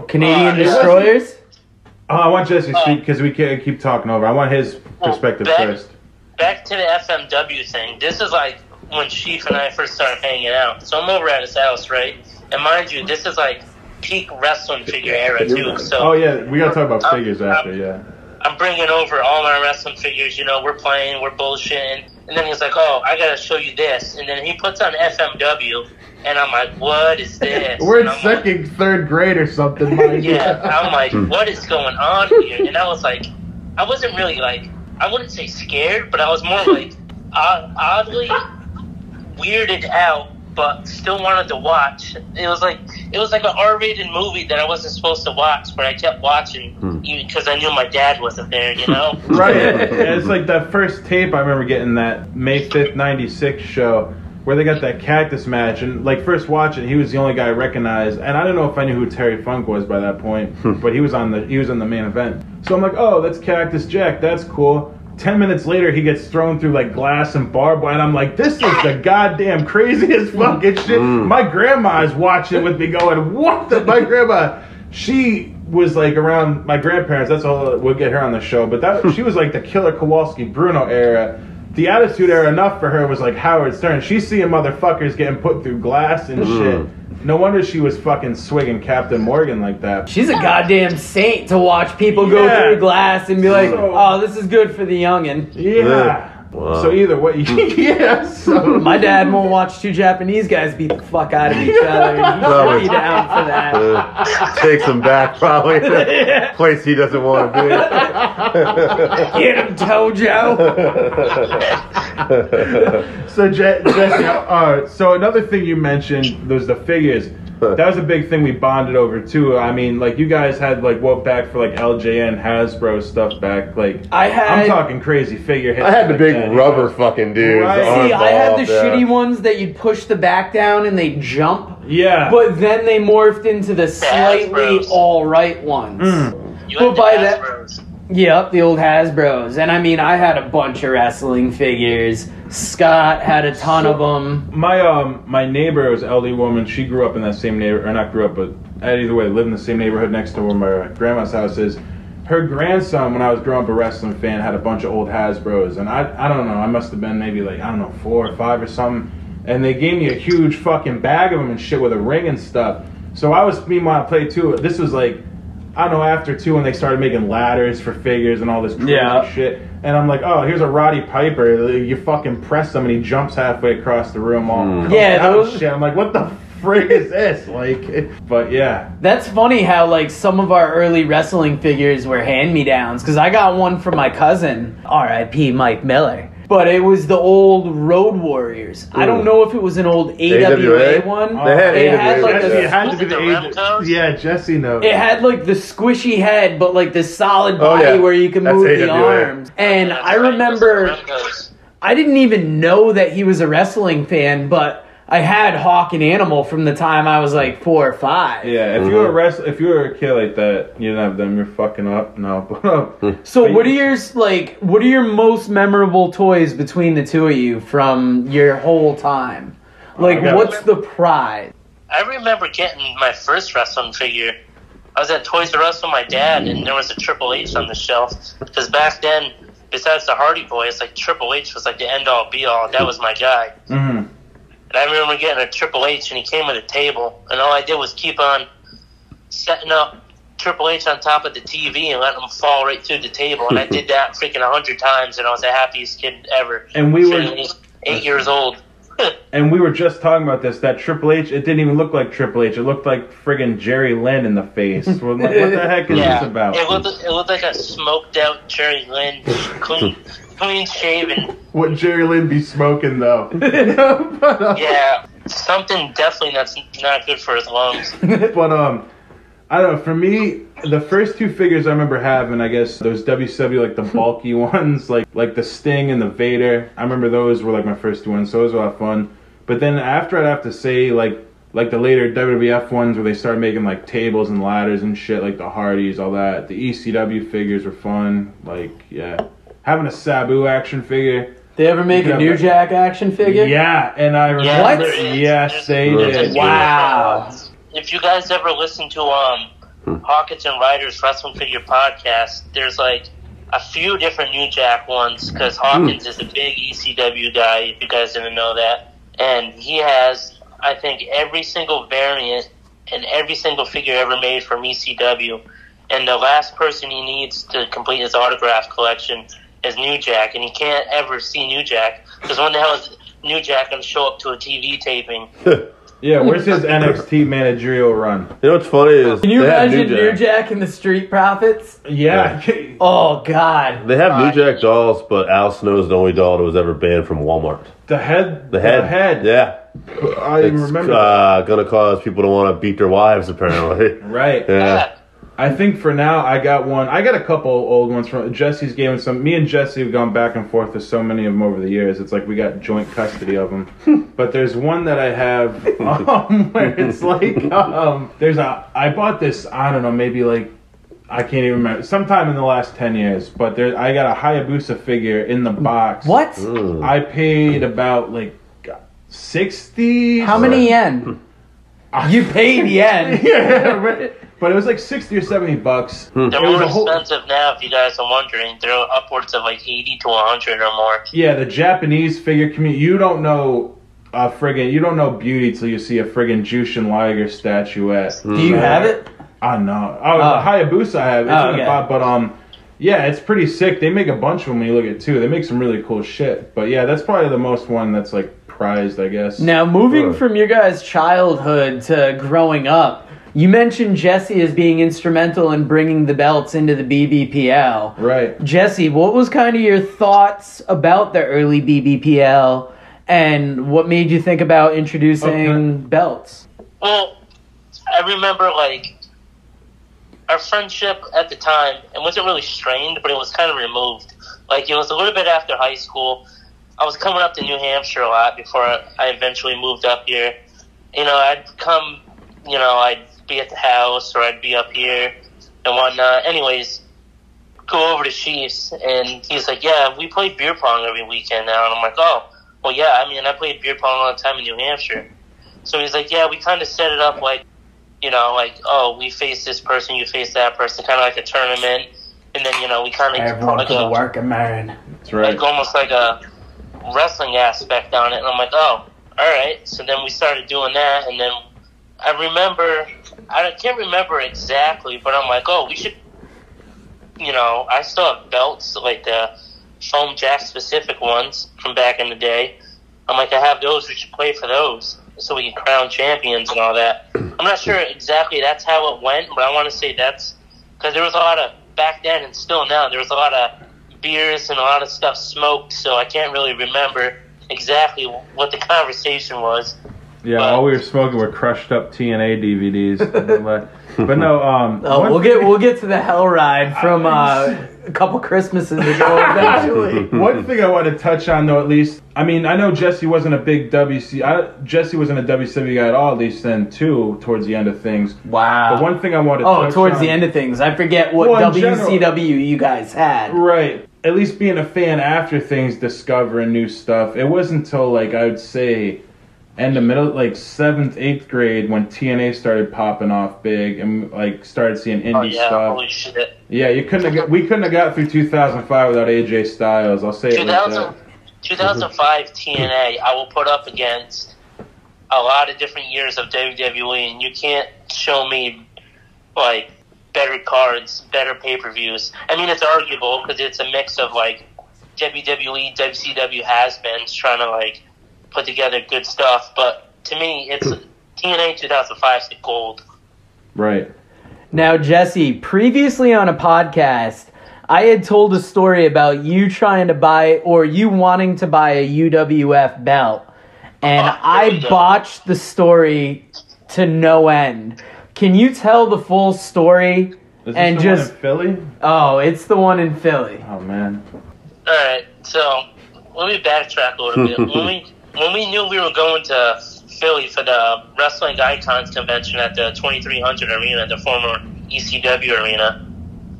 Speaker 2: Canadian
Speaker 3: Uh, it wasn't-
Speaker 2: destroyers?
Speaker 6: Oh, I want Jesse to speak because we can't keep talking over. I want his perspective
Speaker 3: back-
Speaker 6: first.
Speaker 3: Back to the FMW thing. This is like when Sheaf and I first started hanging out. So I'm over at his house, right? And mind you, this is like peak wrestling figure era too. So
Speaker 6: Oh yeah, we gotta talk about figures
Speaker 3: um,
Speaker 6: after. Yeah.
Speaker 3: I'm bringing over all my wrestling figures. You know, we're playing, we're bullshitting. And then he's like, "Oh, I gotta show you this." And then he puts on FMW, and I'm like, "What is this?"
Speaker 6: We're in
Speaker 3: And I'm like,
Speaker 6: second, third grade or something, Mike.
Speaker 3: yeah, I'm like, what is going on here? And I was like, I wasn't really like, I wouldn't say scared, but I was more like odd, oddly weirded out, but still wanted to watch. It was like it was like an R-rated movie that I wasn't supposed to watch, but I kept watching hmm. because I knew my dad wasn't there. You know?
Speaker 6: Right. And it's like that first tape I remember getting that May 5th, 96 show where they got that cactus match. And like first watching, he was the only guy I recognized. And I don't know if I knew who Terry Funk was by that point, hmm. but he was on the he was on the main event. So I'm like, oh, that's Cactus Jack. That's cool. Ten minutes later, he gets thrown through like glass and barbed wire, and I'm like, "This is the goddamn craziest hmm. fucking shit." Hmm. My grandma is watching with me, going, "What the?" My grandma, she was like around my grandparents. That's all we'll get her on the show. But that she was like the Killer Kowalski Bruno era. The Attitude Era enough for her was like Howard Stern. She's seeing motherfuckers getting put through glass and mm. shit. No wonder she was fucking swigging Captain Morgan like that.
Speaker 2: She's a goddamn saint to watch people go through glass and be like,
Speaker 6: So-
Speaker 2: "Oh, this is good for the youngin."
Speaker 6: Yeah.
Speaker 1: Wow.
Speaker 6: So either way, yeah. So
Speaker 2: My dad won't watch two Japanese guys beat the fuck out of each other. He
Speaker 1: Well,
Speaker 2: should be down for that.
Speaker 1: Uh, takes him back probably to a place he doesn't want to be.
Speaker 2: Get him, Tojo.
Speaker 6: So Je- Jesse, uh, so another thing you mentioned was the figures. That was a big thing we bonded over too. I mean, like you guys had like what back for like LJN Hasbro stuff back. Like
Speaker 2: I had.
Speaker 6: I'm talking crazy figureheads.
Speaker 1: I had the
Speaker 6: like
Speaker 1: big
Speaker 6: that.
Speaker 1: rubber fucking dudes.
Speaker 6: Right.
Speaker 1: arm
Speaker 2: See, I had the
Speaker 1: yeah.
Speaker 2: shitty ones that you'd push the back down and they jump,
Speaker 6: Yeah,
Speaker 2: but then they morphed into the slightly
Speaker 3: Hasbros.
Speaker 2: all right ones. Hmm.
Speaker 3: You
Speaker 2: Well,
Speaker 3: had
Speaker 2: by that-
Speaker 3: Hasbros.
Speaker 2: Yep, the old Hasbros. And I mean, I had a bunch of wrestling figures. Scott had a ton of them.
Speaker 6: my um my neighbor was an elderly woman. She grew up in that same neighbor, or not grew up, but either way, lived in the same neighborhood next to where my grandma's house is. Her grandson, when I was growing up a wrestling fan, had a bunch of old Hasbro's, and I I don't know, I must have been maybe like I don't know four or five or something, and they gave me a huge fucking bag of them and shit with a ring and stuff. So I was meanwhile I played too. This was like I don't know after two when they started making ladders for figures and all this crazy
Speaker 2: Yeah.
Speaker 6: shit. And I'm like, oh, here's a Roddy Piper. You fucking press him and he jumps halfway across the room all hmm. comes
Speaker 2: Yeah,
Speaker 6: out and
Speaker 2: those-
Speaker 6: shit. I'm like, what the frig is this? Like, but yeah.
Speaker 2: That's funny how like some of our early wrestling figures were hand me downs because I got one from my cousin, R.I.P. Mike Miller. But it was the old Road Warriors. I don't know if it was an old AWA,
Speaker 1: AWA?
Speaker 2: one.
Speaker 1: They had
Speaker 2: it
Speaker 1: AWA,
Speaker 2: had like
Speaker 6: Jesse,
Speaker 1: yeah.
Speaker 6: it had to be the
Speaker 3: the
Speaker 6: age. Yeah, Jesse knows.
Speaker 2: It had like the squishy head, but like the solid
Speaker 1: Oh,
Speaker 2: body
Speaker 1: yeah.
Speaker 2: where you can
Speaker 1: That's
Speaker 2: move the arms. And I remember
Speaker 3: those are Remcos.
Speaker 2: I didn't even know that he was a wrestling fan, but I had Hawk and Animal from the time I was like four or five.
Speaker 6: yeah, if you were a wrestler, if you were a kid like that, you didn't have them. You're fucking up. No, um,
Speaker 2: So
Speaker 6: But
Speaker 2: what are your like what are your most memorable toys between the two of you from your whole time? Like
Speaker 6: I
Speaker 2: what's the prize?
Speaker 3: I remember getting my first wrestling figure. I was at Toys R Us with my dad, and there was a Triple H on the shelf. Because back then, besides the Hardy Boys, like Triple H was like the end all be all. That was my guy.
Speaker 6: mhm.
Speaker 3: And I remember getting a Triple H, and he came with a table, and all I did was keep on setting up Triple H on top of the TV and letting him fall right through the table. And I did that freaking a hundred times, and I was the happiest kid ever.
Speaker 6: And we were-
Speaker 3: eight, eight years old.
Speaker 6: and we were just talking about this. That Triple H, it didn't even look like Triple H. It looked like friggin' Jerry Lynn in the face. Like, what the heck is
Speaker 3: yeah,
Speaker 6: this about?
Speaker 3: it looked it looked like a smoked out Jerry Lynn, clean clean shaven.
Speaker 6: Would Jerry Lynn be smoking though? but, uh,
Speaker 3: Yeah, something definitely that's not good for his lungs.
Speaker 6: but um, I don't know. For me, the first two figures I remember having, I guess those WCW like the bulky ones, like like the Sting and the Vader. I remember those were like my first two ones, so those were a lot of fun. But then after, I'd have to say like like the later WWF ones where they started making like tables and ladders and shit, like the Hardys, all that. The ECW figures were fun. Like yeah, having a Sabu action figure.
Speaker 2: They ever make a New Jack action figure?
Speaker 6: Yeah, and I remember.
Speaker 3: Yeah,
Speaker 2: What?
Speaker 6: Yes, they did.
Speaker 2: Wow.
Speaker 3: If you guys ever listen to um Hawkins and Ryder's Wrestling Figure podcast, there's like a few different New Jack ones because Hawkins is a big ECW guy. If you guys didn't know that, and he has I think every single variant and every single figure ever made from ECW. And the last person he needs to complete his autograph collection as New Jack, and he can't ever see New Jack because when the hell is New Jack going to show up to a TV taping?
Speaker 6: Yeah, where's his NXT managerial run?
Speaker 1: You know what's funny is
Speaker 2: Can you
Speaker 1: they have
Speaker 2: imagine New Jack and the Street Profits?
Speaker 6: Yeah.
Speaker 2: Oh God.
Speaker 1: They have New Jack dolls, but Al Snow's the only doll that was ever banned from Walmart.
Speaker 6: The head.
Speaker 1: The head,
Speaker 6: The head.
Speaker 1: yeah,
Speaker 6: I
Speaker 1: it's
Speaker 6: remember.
Speaker 1: uh, gonna cause people to want to beat their wives. Apparently,
Speaker 6: right.
Speaker 1: yeah.
Speaker 6: I think for now I got one. I got a couple old ones from Jesse's game. And some me and Jesse have gone back and forth with so many of them over the years. It's like we got joint custody of them. but there's one that I have um, where it's like um, there's a. I bought this. I don't know, maybe like I can't even remember. Sometime in the last ten years. But there, I got a Hayabusa figure in the box.
Speaker 2: What?
Speaker 6: I paid about like sixty.
Speaker 2: How many yen? You paid yen.
Speaker 6: yeah, right. But it was like sixty or seventy bucks. Hmm.
Speaker 3: They're
Speaker 6: It was
Speaker 3: more
Speaker 6: a whole-
Speaker 3: expensive now, if you guys are wondering. They're upwards of like 80 to 100 or more.
Speaker 6: Yeah, the Japanese figure community. You don't know a friggin' you don't know beauty till you see a friggin' Jushin Liger statuette. Hmm.
Speaker 2: Do you have it?
Speaker 6: I know. Oh,
Speaker 2: Oh.
Speaker 6: Hayabusa I have. It's
Speaker 2: Oh,
Speaker 6: in the
Speaker 2: okay.
Speaker 6: pot, but um, yeah, it's pretty sick. They make a bunch of them when you look at it too. They make some really cool shit. But yeah, that's probably the most one that's like prized, I guess.
Speaker 2: Now, moving
Speaker 1: Sure.
Speaker 2: from your guys' childhood to growing up, you mentioned Jesse as being instrumental in bringing the belts into the BBPL.
Speaker 6: Right.
Speaker 2: Jesse, what was kind of your thoughts about the early BBPL and what made you think about introducing
Speaker 6: Okay.
Speaker 2: belts?
Speaker 3: Well, I remember like our friendship at the time. It wasn't really strained, but it was kind of removed. Like it was a little bit after high school. I was coming up to New Hampshire a lot before I eventually moved up here. You know, I'd come. You know, I'd be at the house or I'd be up here and whatnot. Anyways, go over to Chiefs, and he's like, "Yeah, we play beer pong every weekend now." And I'm like, "Oh, well, yeah. I mean, I played beer pong all the time in New Hampshire." So he's like, "Yeah, we kind of set it up like, you know, like, oh, we face this person, you face that person, kind of like a tournament, and then you know, we kind of
Speaker 2: Everyone
Speaker 3: like
Speaker 2: for the
Speaker 3: a,
Speaker 2: working man.
Speaker 6: That's right.
Speaker 3: like almost like a wrestling aspect on it. And I'm like, oh, all right. So then we started doing that, and then I remember, I can't remember exactly, but I'm like, oh, we should, you know, I still have belts like the foam Jakks Pacific ones from back in the day. I'm like, I have those. We should play for those so we can crown champions and all that. I'm not sure exactly that's how it went, but I want to say that's because there was a lot of back then and still now. There was a lot of beers and a lot of stuff smoked, so I can't really remember exactly what the conversation was.
Speaker 6: Yeah,
Speaker 3: But-
Speaker 6: all we were smoking were crushed up TNA DVDs. but, but no, um,
Speaker 2: Oh,
Speaker 6: one
Speaker 2: we'll get we'll get to the hell ride from uh, a couple Christmases ago eventually.
Speaker 6: One thing I want to touch on, though, at least, I mean, I know Jesse wasn't a big WC. I, Jesse wasn't a WCW guy at all, at least then, too, towards the end of things.
Speaker 2: Wow.
Speaker 6: But one thing I want to
Speaker 2: Oh,
Speaker 6: touch
Speaker 2: towards
Speaker 6: on,
Speaker 2: the end of things. I forget what
Speaker 6: Well, in general-
Speaker 2: WCW you guys had.
Speaker 6: Right. At least being a fan after things, discovering new stuff. It wasn't until, like, I would say, end of middle, like, seventh, eighth grade when TNA started popping off big and, like, started seeing oh, indie
Speaker 3: Oh yeah,
Speaker 6: stuff.
Speaker 3: holy shit!
Speaker 6: Yeah, you couldn't have got, we couldn't have got through 2005 without AJ Styles. I'll say it like that.
Speaker 3: 2005 TNA, I will put up against a lot of different years of WWE, and you can't show me like better cards, better pay per views. I mean, it's arguable because it's a mix of like WWE, WCW has beens trying to like put together good stuff, but to me, it's TNA 2005 is the gold.
Speaker 6: Right.
Speaker 2: Now, Jesse, previously on a podcast, I had told a story about you trying to buy or you wanting to buy a UWF belt, and
Speaker 3: Oh,
Speaker 2: I
Speaker 3: there we go.
Speaker 2: botched the story to no end. Can you tell the full story?
Speaker 6: Is this
Speaker 2: And
Speaker 6: the
Speaker 2: just-
Speaker 6: one in Philly?
Speaker 2: Oh, it's the one in Philly.
Speaker 6: Oh man.
Speaker 3: All right, so let me backtrack a little bit. when we when we knew we were going to Philly for the Wrestling Icons convention at the 2300 Arena, the former ECW arena,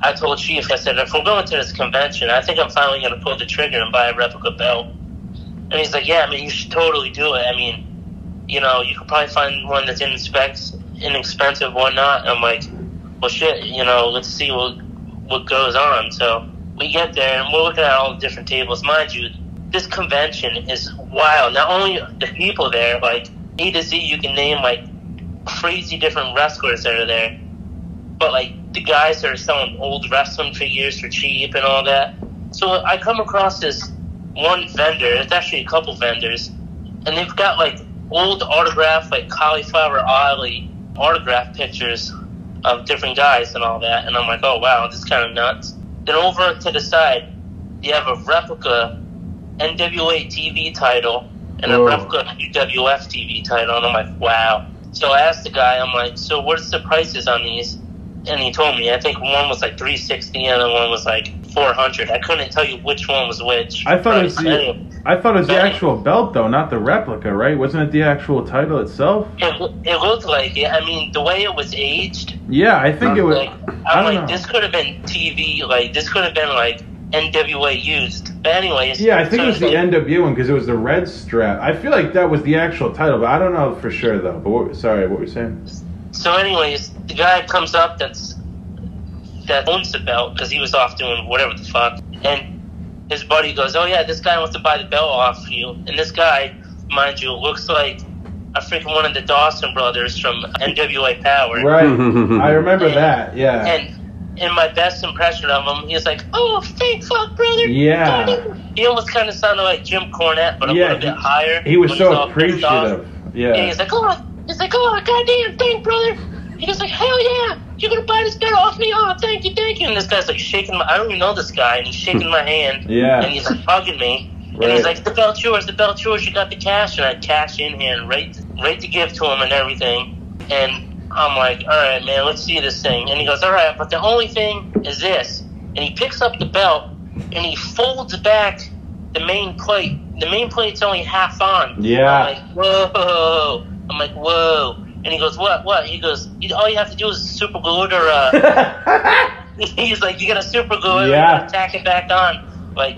Speaker 3: I told Chief, I said, if we're going to this convention, I think I'm finally going to pull the trigger and buy a replica belt. And he's like, yeah, I mean, you should totally do it. I mean, you know, you could probably find one that's inexpensive, inexpensive, whatnot. I'm like, well, shit, you know, let's see what what goes on. So we get there and we're looking at all the different tables. Mind you, this convention is wild. Not only the people there, like A to Z, you can name like crazy different wrestlers that are there, but like the guys that are selling old wrestling figures for cheap and all that. So I come across this one vendor. It's actually a couple vendors, and they've got like old autograph, like Cauliflower Alley autograph pictures of different guys and all that. And I'm like, oh wow, this is kind of nuts. Then over to the side, you have a replica NWA TV title and a oh.
Speaker 6: Whoa.
Speaker 3: replica UWF TV title, and I'm like, wow. So I asked the guy, I'm like, so what's the prices on these? And he told me, I think one was like 360 and the other one was like 400. I couldn't tell you which one was which.
Speaker 6: I thought it was the, I thought it was the actual belt though, not the replica, right? Wasn't it the actual title itself?
Speaker 3: it, it looked like it. I mean, the way it was aged,
Speaker 6: Yeah, I think it was.
Speaker 3: like,
Speaker 6: I
Speaker 3: I'm
Speaker 6: don't
Speaker 3: like,
Speaker 6: know.
Speaker 3: this could have been TV, like, this could have been like NWA used. But anyways,
Speaker 6: Yeah, I think
Speaker 3: so
Speaker 6: it was the
Speaker 3: like-
Speaker 6: NW one because it was the red strap. I feel like that was the actual title, but I don't know for sure though. But what, sorry, what were you saying?
Speaker 3: So, anyways, the guy comes up that's that owns the belt because he was off doing whatever the fuck, and his buddy goes, "Oh yeah, this guy wants to buy the belt off you." And this guy, mind you, looks like a freaking one of the Dawson brothers from NWA Power.
Speaker 6: Right, I remember that. Yeah,
Speaker 3: And in my best impression of him, he was like, "Oh, fake fuck, brother."
Speaker 6: Yeah.
Speaker 3: He almost kind of sounded like Jim Cornette, but a
Speaker 6: Yeah,
Speaker 3: little bit higher.
Speaker 6: he was so
Speaker 3: all pissed off.
Speaker 6: appreciative.
Speaker 3: And
Speaker 6: Yeah,
Speaker 3: he's like, oh, he's like, oh, goddamn thing, brother. He goes like, hell yeah, you're gonna buy this belt off me? Oh, thank you, thank you. And this guy's like shaking my, I don't even know this guy, and he's shaking my hand.
Speaker 6: Yeah.
Speaker 3: And he's like hugging me. And he's like, the belt's yours, the belt's yours, you got the cash. And I had cash in hand, right, right to give to him and everything. And I'm like, all right, man, let's see this thing. And he goes, all right, but the only thing is this. And he picks up the belt and he folds back the main plate. The main plate's only half on.
Speaker 6: Yeah.
Speaker 3: I'm like, whoa. I'm like, whoa. And he goes, what, what? He goes, all you have to do is super glue it or, uh, he's like, you gotta super glue it,
Speaker 6: Yeah.
Speaker 3: you gotta tack it back on. Like,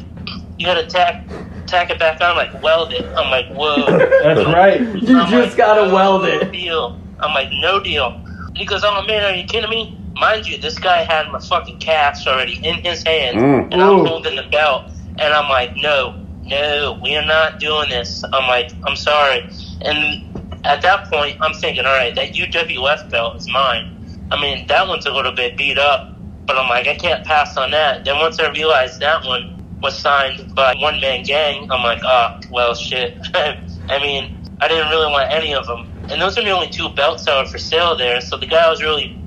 Speaker 3: you gotta tack, tack it back on, like, weld it. I'm like, whoa.
Speaker 6: that's right.
Speaker 2: You
Speaker 3: I'm
Speaker 2: just
Speaker 3: like,
Speaker 2: gotta weld it.
Speaker 3: Deal. I'm like, no deal. He goes, oh man, are you kidding me? Mind you, this guy had my fucking cash already in his hand,
Speaker 1: Mm.
Speaker 3: and I'm
Speaker 6: Ooh.
Speaker 3: holding the belt, and I'm like, no, no, we are not doing this. I'm like, I'm sorry. And at that point, I'm thinking, all right, that UWF belt is mine. I mean, that one's a little bit beat up, but I'm like, I can't pass on that. Then once I realized that one was signed by One Man Gang, I'm like, oh, well, shit. I mean, I didn't really want any of them. And those are the only two belts that were for sale there, so the guy was really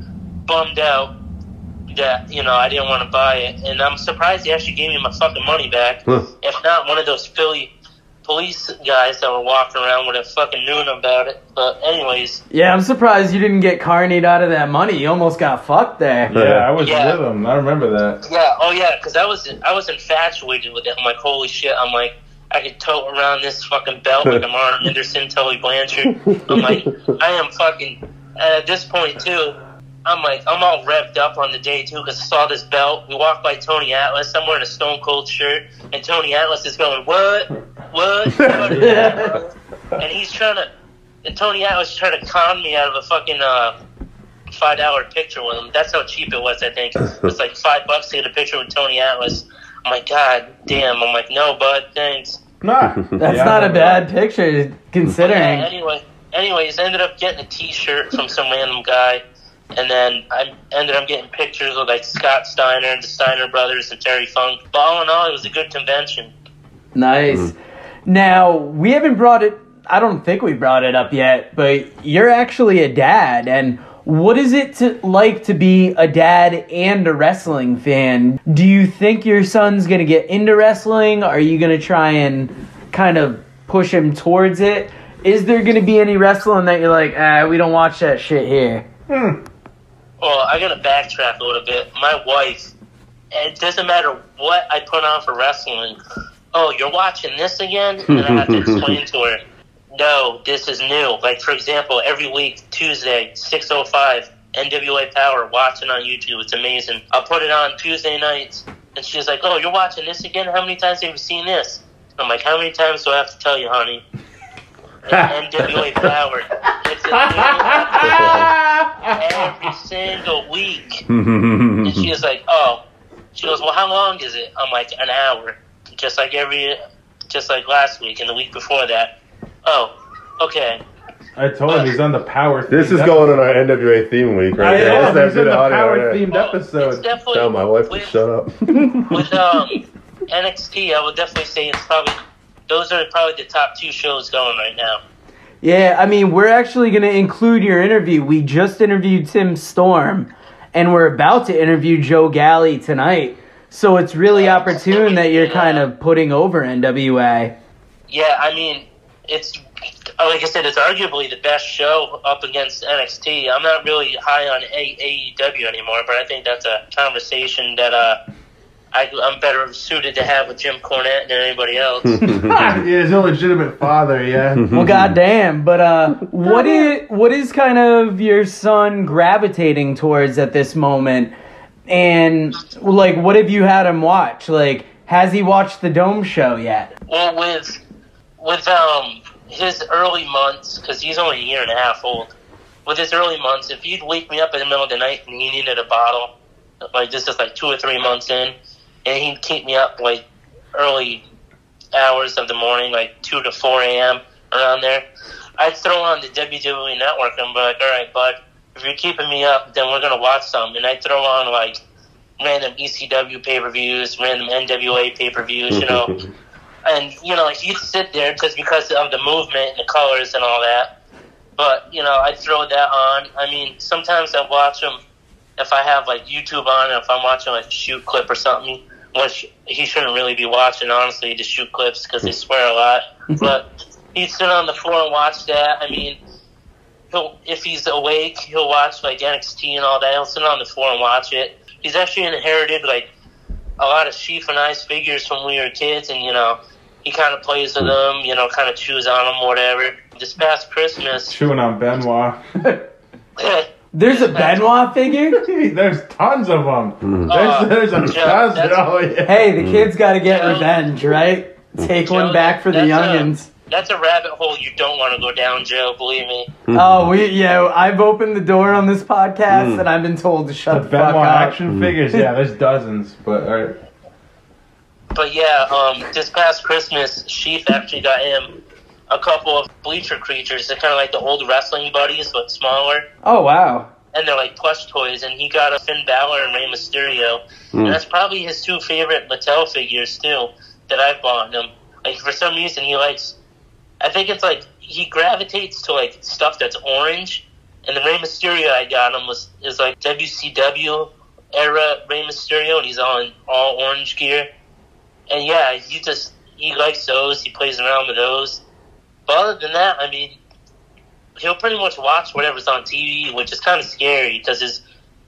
Speaker 3: bummed out that, you know, I didn't want to buy it. And I'm surprised he actually gave me my fucking money back.
Speaker 1: Huh.
Speaker 3: If not, one of those Philly police guys that were walking around would have fucking known about it. But anyways,
Speaker 2: Yeah, I'm surprised you didn't get carnate out of that money. You almost got fucked there.
Speaker 6: Yeah, I was
Speaker 3: Yeah.
Speaker 6: with him. I remember that.
Speaker 3: Yeah, oh yeah, because I was I was infatuated with it. I'm like, holy shit! I'm like, I could tote around this fucking belt like I'm Arn Anderson, Tully Blanchard. I'm like, I am fucking. At this point too, I'm like, I'm all revved up on the day too because I saw this belt. We walked by Tony Atlas. I'm wearing a Stone Cold shirt, and Tony Atlas is going, what, what, what? And he's trying to. And Tony Atlas is trying to con me out of a fucking uh, five dollar picture with him. That's how cheap it was. I think it was like five bucks to get a picture with Tony Atlas. I'm God damn. I'm like, no, bud, thanks.
Speaker 6: Nah,
Speaker 2: That's
Speaker 6: Yeah,
Speaker 2: not a bad
Speaker 6: that.
Speaker 2: Picture, considering.
Speaker 3: anyway, anyways, ended up getting a T-shirt from some random guy, and then I ended up getting pictures of like Scott Steiner, and the Steiner brothers, and Terry Funk. But all in all, it was a good convention.
Speaker 2: Nice. Mm-hmm. Now, we haven't brought it, I don't think we brought it up yet, but you're actually a dad. And what is it to, like to be a dad and a wrestling fan? Do you think your son's going to get into wrestling? Are you going to try and kind of push him towards it? Is there going to be any wrestling that you're like, ah, we don't watch that shit here?
Speaker 3: Well, I gotta backtrack a little bit. My wife, it doesn't matter what I put on for wrestling. Oh, you're watching this again? And I have to explain to her, no, this is new. Like, for example, every week, Tuesday, 6.05, NWA Power, watching on YouTube. It's amazing. I'll put it on Tuesday nights, and she's like, oh, you're watching this again? How many times have you seen this? I'm like, how many times do I have to tell you, honey? NWA Power. It's a new every single week. And she was like, "Oh," she goes, "Well, how long is it?" I'm like, "An hour, just like every, just like last week and the week before that." Oh, okay.
Speaker 6: I told him he's on the power.
Speaker 1: This is going on our NWA theme week right there.
Speaker 6: know,
Speaker 1: Let's
Speaker 6: he's in
Speaker 1: do
Speaker 6: the
Speaker 1: audio,
Speaker 6: power
Speaker 1: yeah.
Speaker 6: themed
Speaker 3: Well, It's
Speaker 6: episode.
Speaker 3: definitely
Speaker 1: Tell my wife to
Speaker 3: with,
Speaker 1: shut up.
Speaker 3: with um NXT, I would definitely say it's probably those are probably the top two shows going right now.
Speaker 2: Yeah, I mean, we're actually going to include your interview. We just interviewed Tim Storm, and we're about to interview Joe Galli tonight. So it's really opportune that you're kind of putting over NWA.
Speaker 3: Yeah, I mean, it's like I said, it's arguably the best show up against NXT. I'm not really high on A- AEW anymore, but I think that's a conversation that uh, I, I'm better suited to have with Jim Cornette than anybody else.
Speaker 6: yeah, he's a legitimate father, yeah.
Speaker 2: Well, goddamn. But uh, what is what is kind of your son gravitating towards at this moment? And like, what have you had him watch? Like, has he watched the Dome show yet?
Speaker 3: well, with with um his early months, because he's only a year and a half old. With his early months, if he'd wake me up in the middle of the night and he needed a bottle, like this is like two or three months in, and he'd keep me up like early hours of the morning, like two to four a.m. around there, I'd throw on the WWE Network and be like, "All right, bud, if you're keeping me up, then we're gonna watch some." And I'd throw on like random ECW pay per views, random NWA pay per views, you know. and you know, he'd sit there just because of the movement and the colors and all that. But you know, I'd throw that on. I mean, sometimes I watch him if I have like YouTube on, and if I'm watching like a shoot clip or something, which he shouldn't really be watching, honestly, the shoot clips because they swear a lot. Mm-hmm. but he'd sit on the floor and watch that. I mean, he'll if he's awake, he'll watch like NXT and all that. He'll sit on the floor and watch it. He's actually inherited like a lot of Sheaf and Ice figures from when we were kids, and you know, he kind of plays with them. You know, kind of chews on them, whatever. This past Christmas,
Speaker 6: Chewing on Benoit.
Speaker 2: There's a Benoit figure.
Speaker 6: there's tons of them.
Speaker 3: Oh, hmm.
Speaker 6: There's, there's a uh,
Speaker 3: Joe,
Speaker 6: dozen.
Speaker 3: that's-
Speaker 6: Oh, yeah.
Speaker 2: Hey, the hmm. kid's got to get
Speaker 3: Joe.
Speaker 2: revenge, right? Take one back for the
Speaker 3: that's a-
Speaker 2: youngins.
Speaker 3: that's a rabbit hole you don't want to go down, Joe. Believe me. Hmm.
Speaker 2: Oh, we yeah. I've opened the door on this podcast, and I've been told to shut
Speaker 6: The
Speaker 2: the, fuck
Speaker 6: Benoit
Speaker 2: up.
Speaker 6: action figures, yeah, there's dozens. But all right.
Speaker 3: But yeah, um, this past Christmas, Sheaf actually got him a couple of bleacher creatures. They're kind of like the old wrestling buddies, but smaller.
Speaker 2: Oh wow.
Speaker 3: And they're like plush toys. And he got a Finn Balor and Rey Mysterio. And that's probably his two favorite Mattel figures, too, that I've bought him. Like, for some reason, he likes. I think it's like he gravitates to like stuff that's orange. And the Rey Mysterio I got him was is like WCW era Rey Mysterio, and he's all in all orange gear. And yeah, he just he likes those. He plays around with those. But other than that, I mean, he'll pretty much watch whatever's on TV, which is kind of scary because his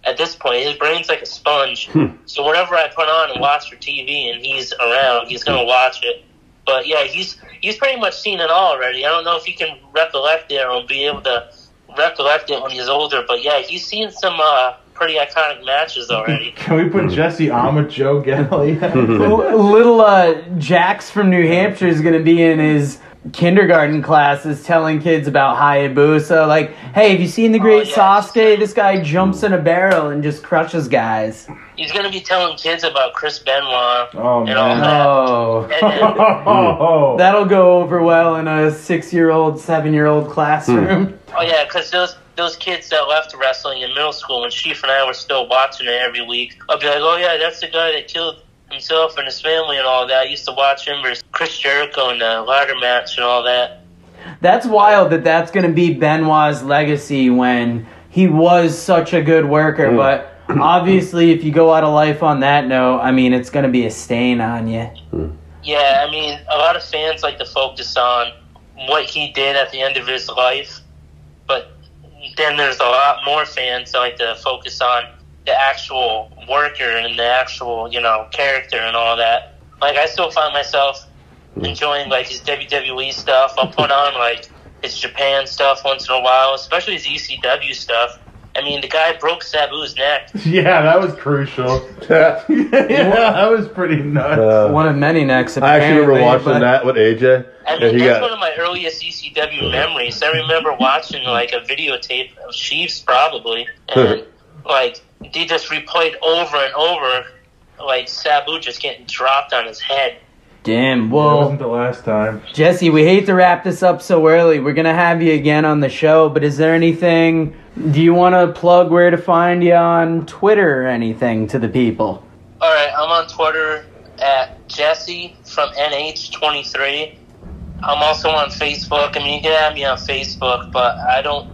Speaker 3: at this point his brain's like a sponge. so whatever I put on and watch for TV, and he's around, he's gonna watch it. But yeah, he's he's pretty much seen it all already. I don't know if he can recollect it or be able to recollect it when he's older. But yeah, he's seen some uh, pretty iconic matches already.
Speaker 6: Can we put Jesse on with Joe
Speaker 2: Galli? Little uh, Jax from New Hampshire is gonna be in his kindergarten classes telling kids about Hayabusa. Like, hey, have you seen the Great
Speaker 3: yeah.
Speaker 2: Sasuke? This guy jumps in a barrel and just crushes guys.
Speaker 3: he's gonna be telling kids about Chris Benoit
Speaker 6: Oh,
Speaker 3: and all
Speaker 6: man.
Speaker 3: that.
Speaker 2: Oh.
Speaker 3: And then,
Speaker 6: oh,
Speaker 2: That'll go over well in a six-year-old, seven-year-old classroom.
Speaker 3: Oh yeah, because those those kids that left wrestling in middle school when Chief and I were still watching it every week, I'd be like, oh yeah, that's the guy that killed himself and his family and all that. I used to watch him versus Chris Jericho in the ladder match and all that.
Speaker 2: That's wild that that's going to be Benoit's legacy when he was such a good worker. Mm. But obviously, if you go out of life on that note, I mean, it's going to be a stain on you. Mm.
Speaker 3: Yeah, I mean, a lot of fans like to focus on what he did at the end of his life, but then there's a lot more fans that like to focus on the actual worker and the actual, you know, character and all that. Like, I still find myself hmm. enjoying like his WWE stuff. I'll put on like his Japan stuff once in a while, especially his ECW stuff. I mean, the guy broke Sabu's neck.
Speaker 6: yeah, that was crucial. yeah, that was pretty nuts.
Speaker 1: Uh,
Speaker 2: One of many necks.
Speaker 1: I actually remember
Speaker 2: apparently,
Speaker 1: watching
Speaker 2: but-
Speaker 1: that with AJ.
Speaker 3: I
Speaker 1: and
Speaker 3: mean,
Speaker 1: he
Speaker 3: that's
Speaker 1: got
Speaker 3: one of my earliest ECW memories. I remember watching like a videotape of Chiefs, probably, and like they just replayed over and over, like Sabu just getting dropped on his head.
Speaker 2: Damn.
Speaker 6: Well, It
Speaker 2: Well,
Speaker 6: wasn't the last time.
Speaker 2: Jesse, we hate to wrap this up so early. We're gonna have you again on the show, but is there anything? Do you want to plug where to find you on Twitter or anything to the people?
Speaker 3: All right, I'm on Twitter at Jesse from NH23. I'm also on Facebook. I mean, you can add me on Facebook, but I don't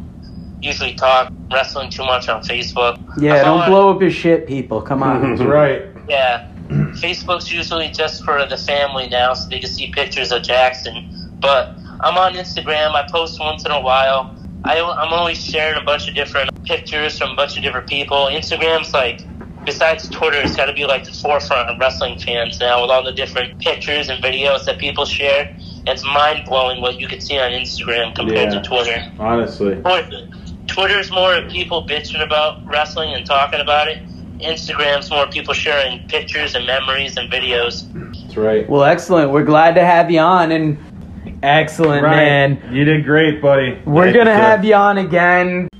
Speaker 3: usually talk wrestling too much on Facebook.
Speaker 2: Yeah, don't blow up your shit, people. Come on.
Speaker 6: That's right.
Speaker 3: Yeah, Facebook's usually just for the family now, so they can see pictures of Jackson. But I'm on Instagram. I post once in a while. I, I'm always sharing a bunch of different pictures from a bunch of different people. Instagram's like, besides Twitter, it's got to be like the forefront of wrestling fans now with all the different pictures and videos that people share. It's mind blowing what you can see on Instagram compared
Speaker 6: Yeah.
Speaker 3: to Twitter.
Speaker 6: Honestly.
Speaker 3: Twitter- Twitter's more of people bitching about wrestling and talking about it. Instagram's more people sharing pictures and memories and videos.
Speaker 6: That's right.
Speaker 2: Well, excellent. We're glad to have you on, and excellent, man.
Speaker 6: You did great, buddy.
Speaker 2: We're gonna have you on again.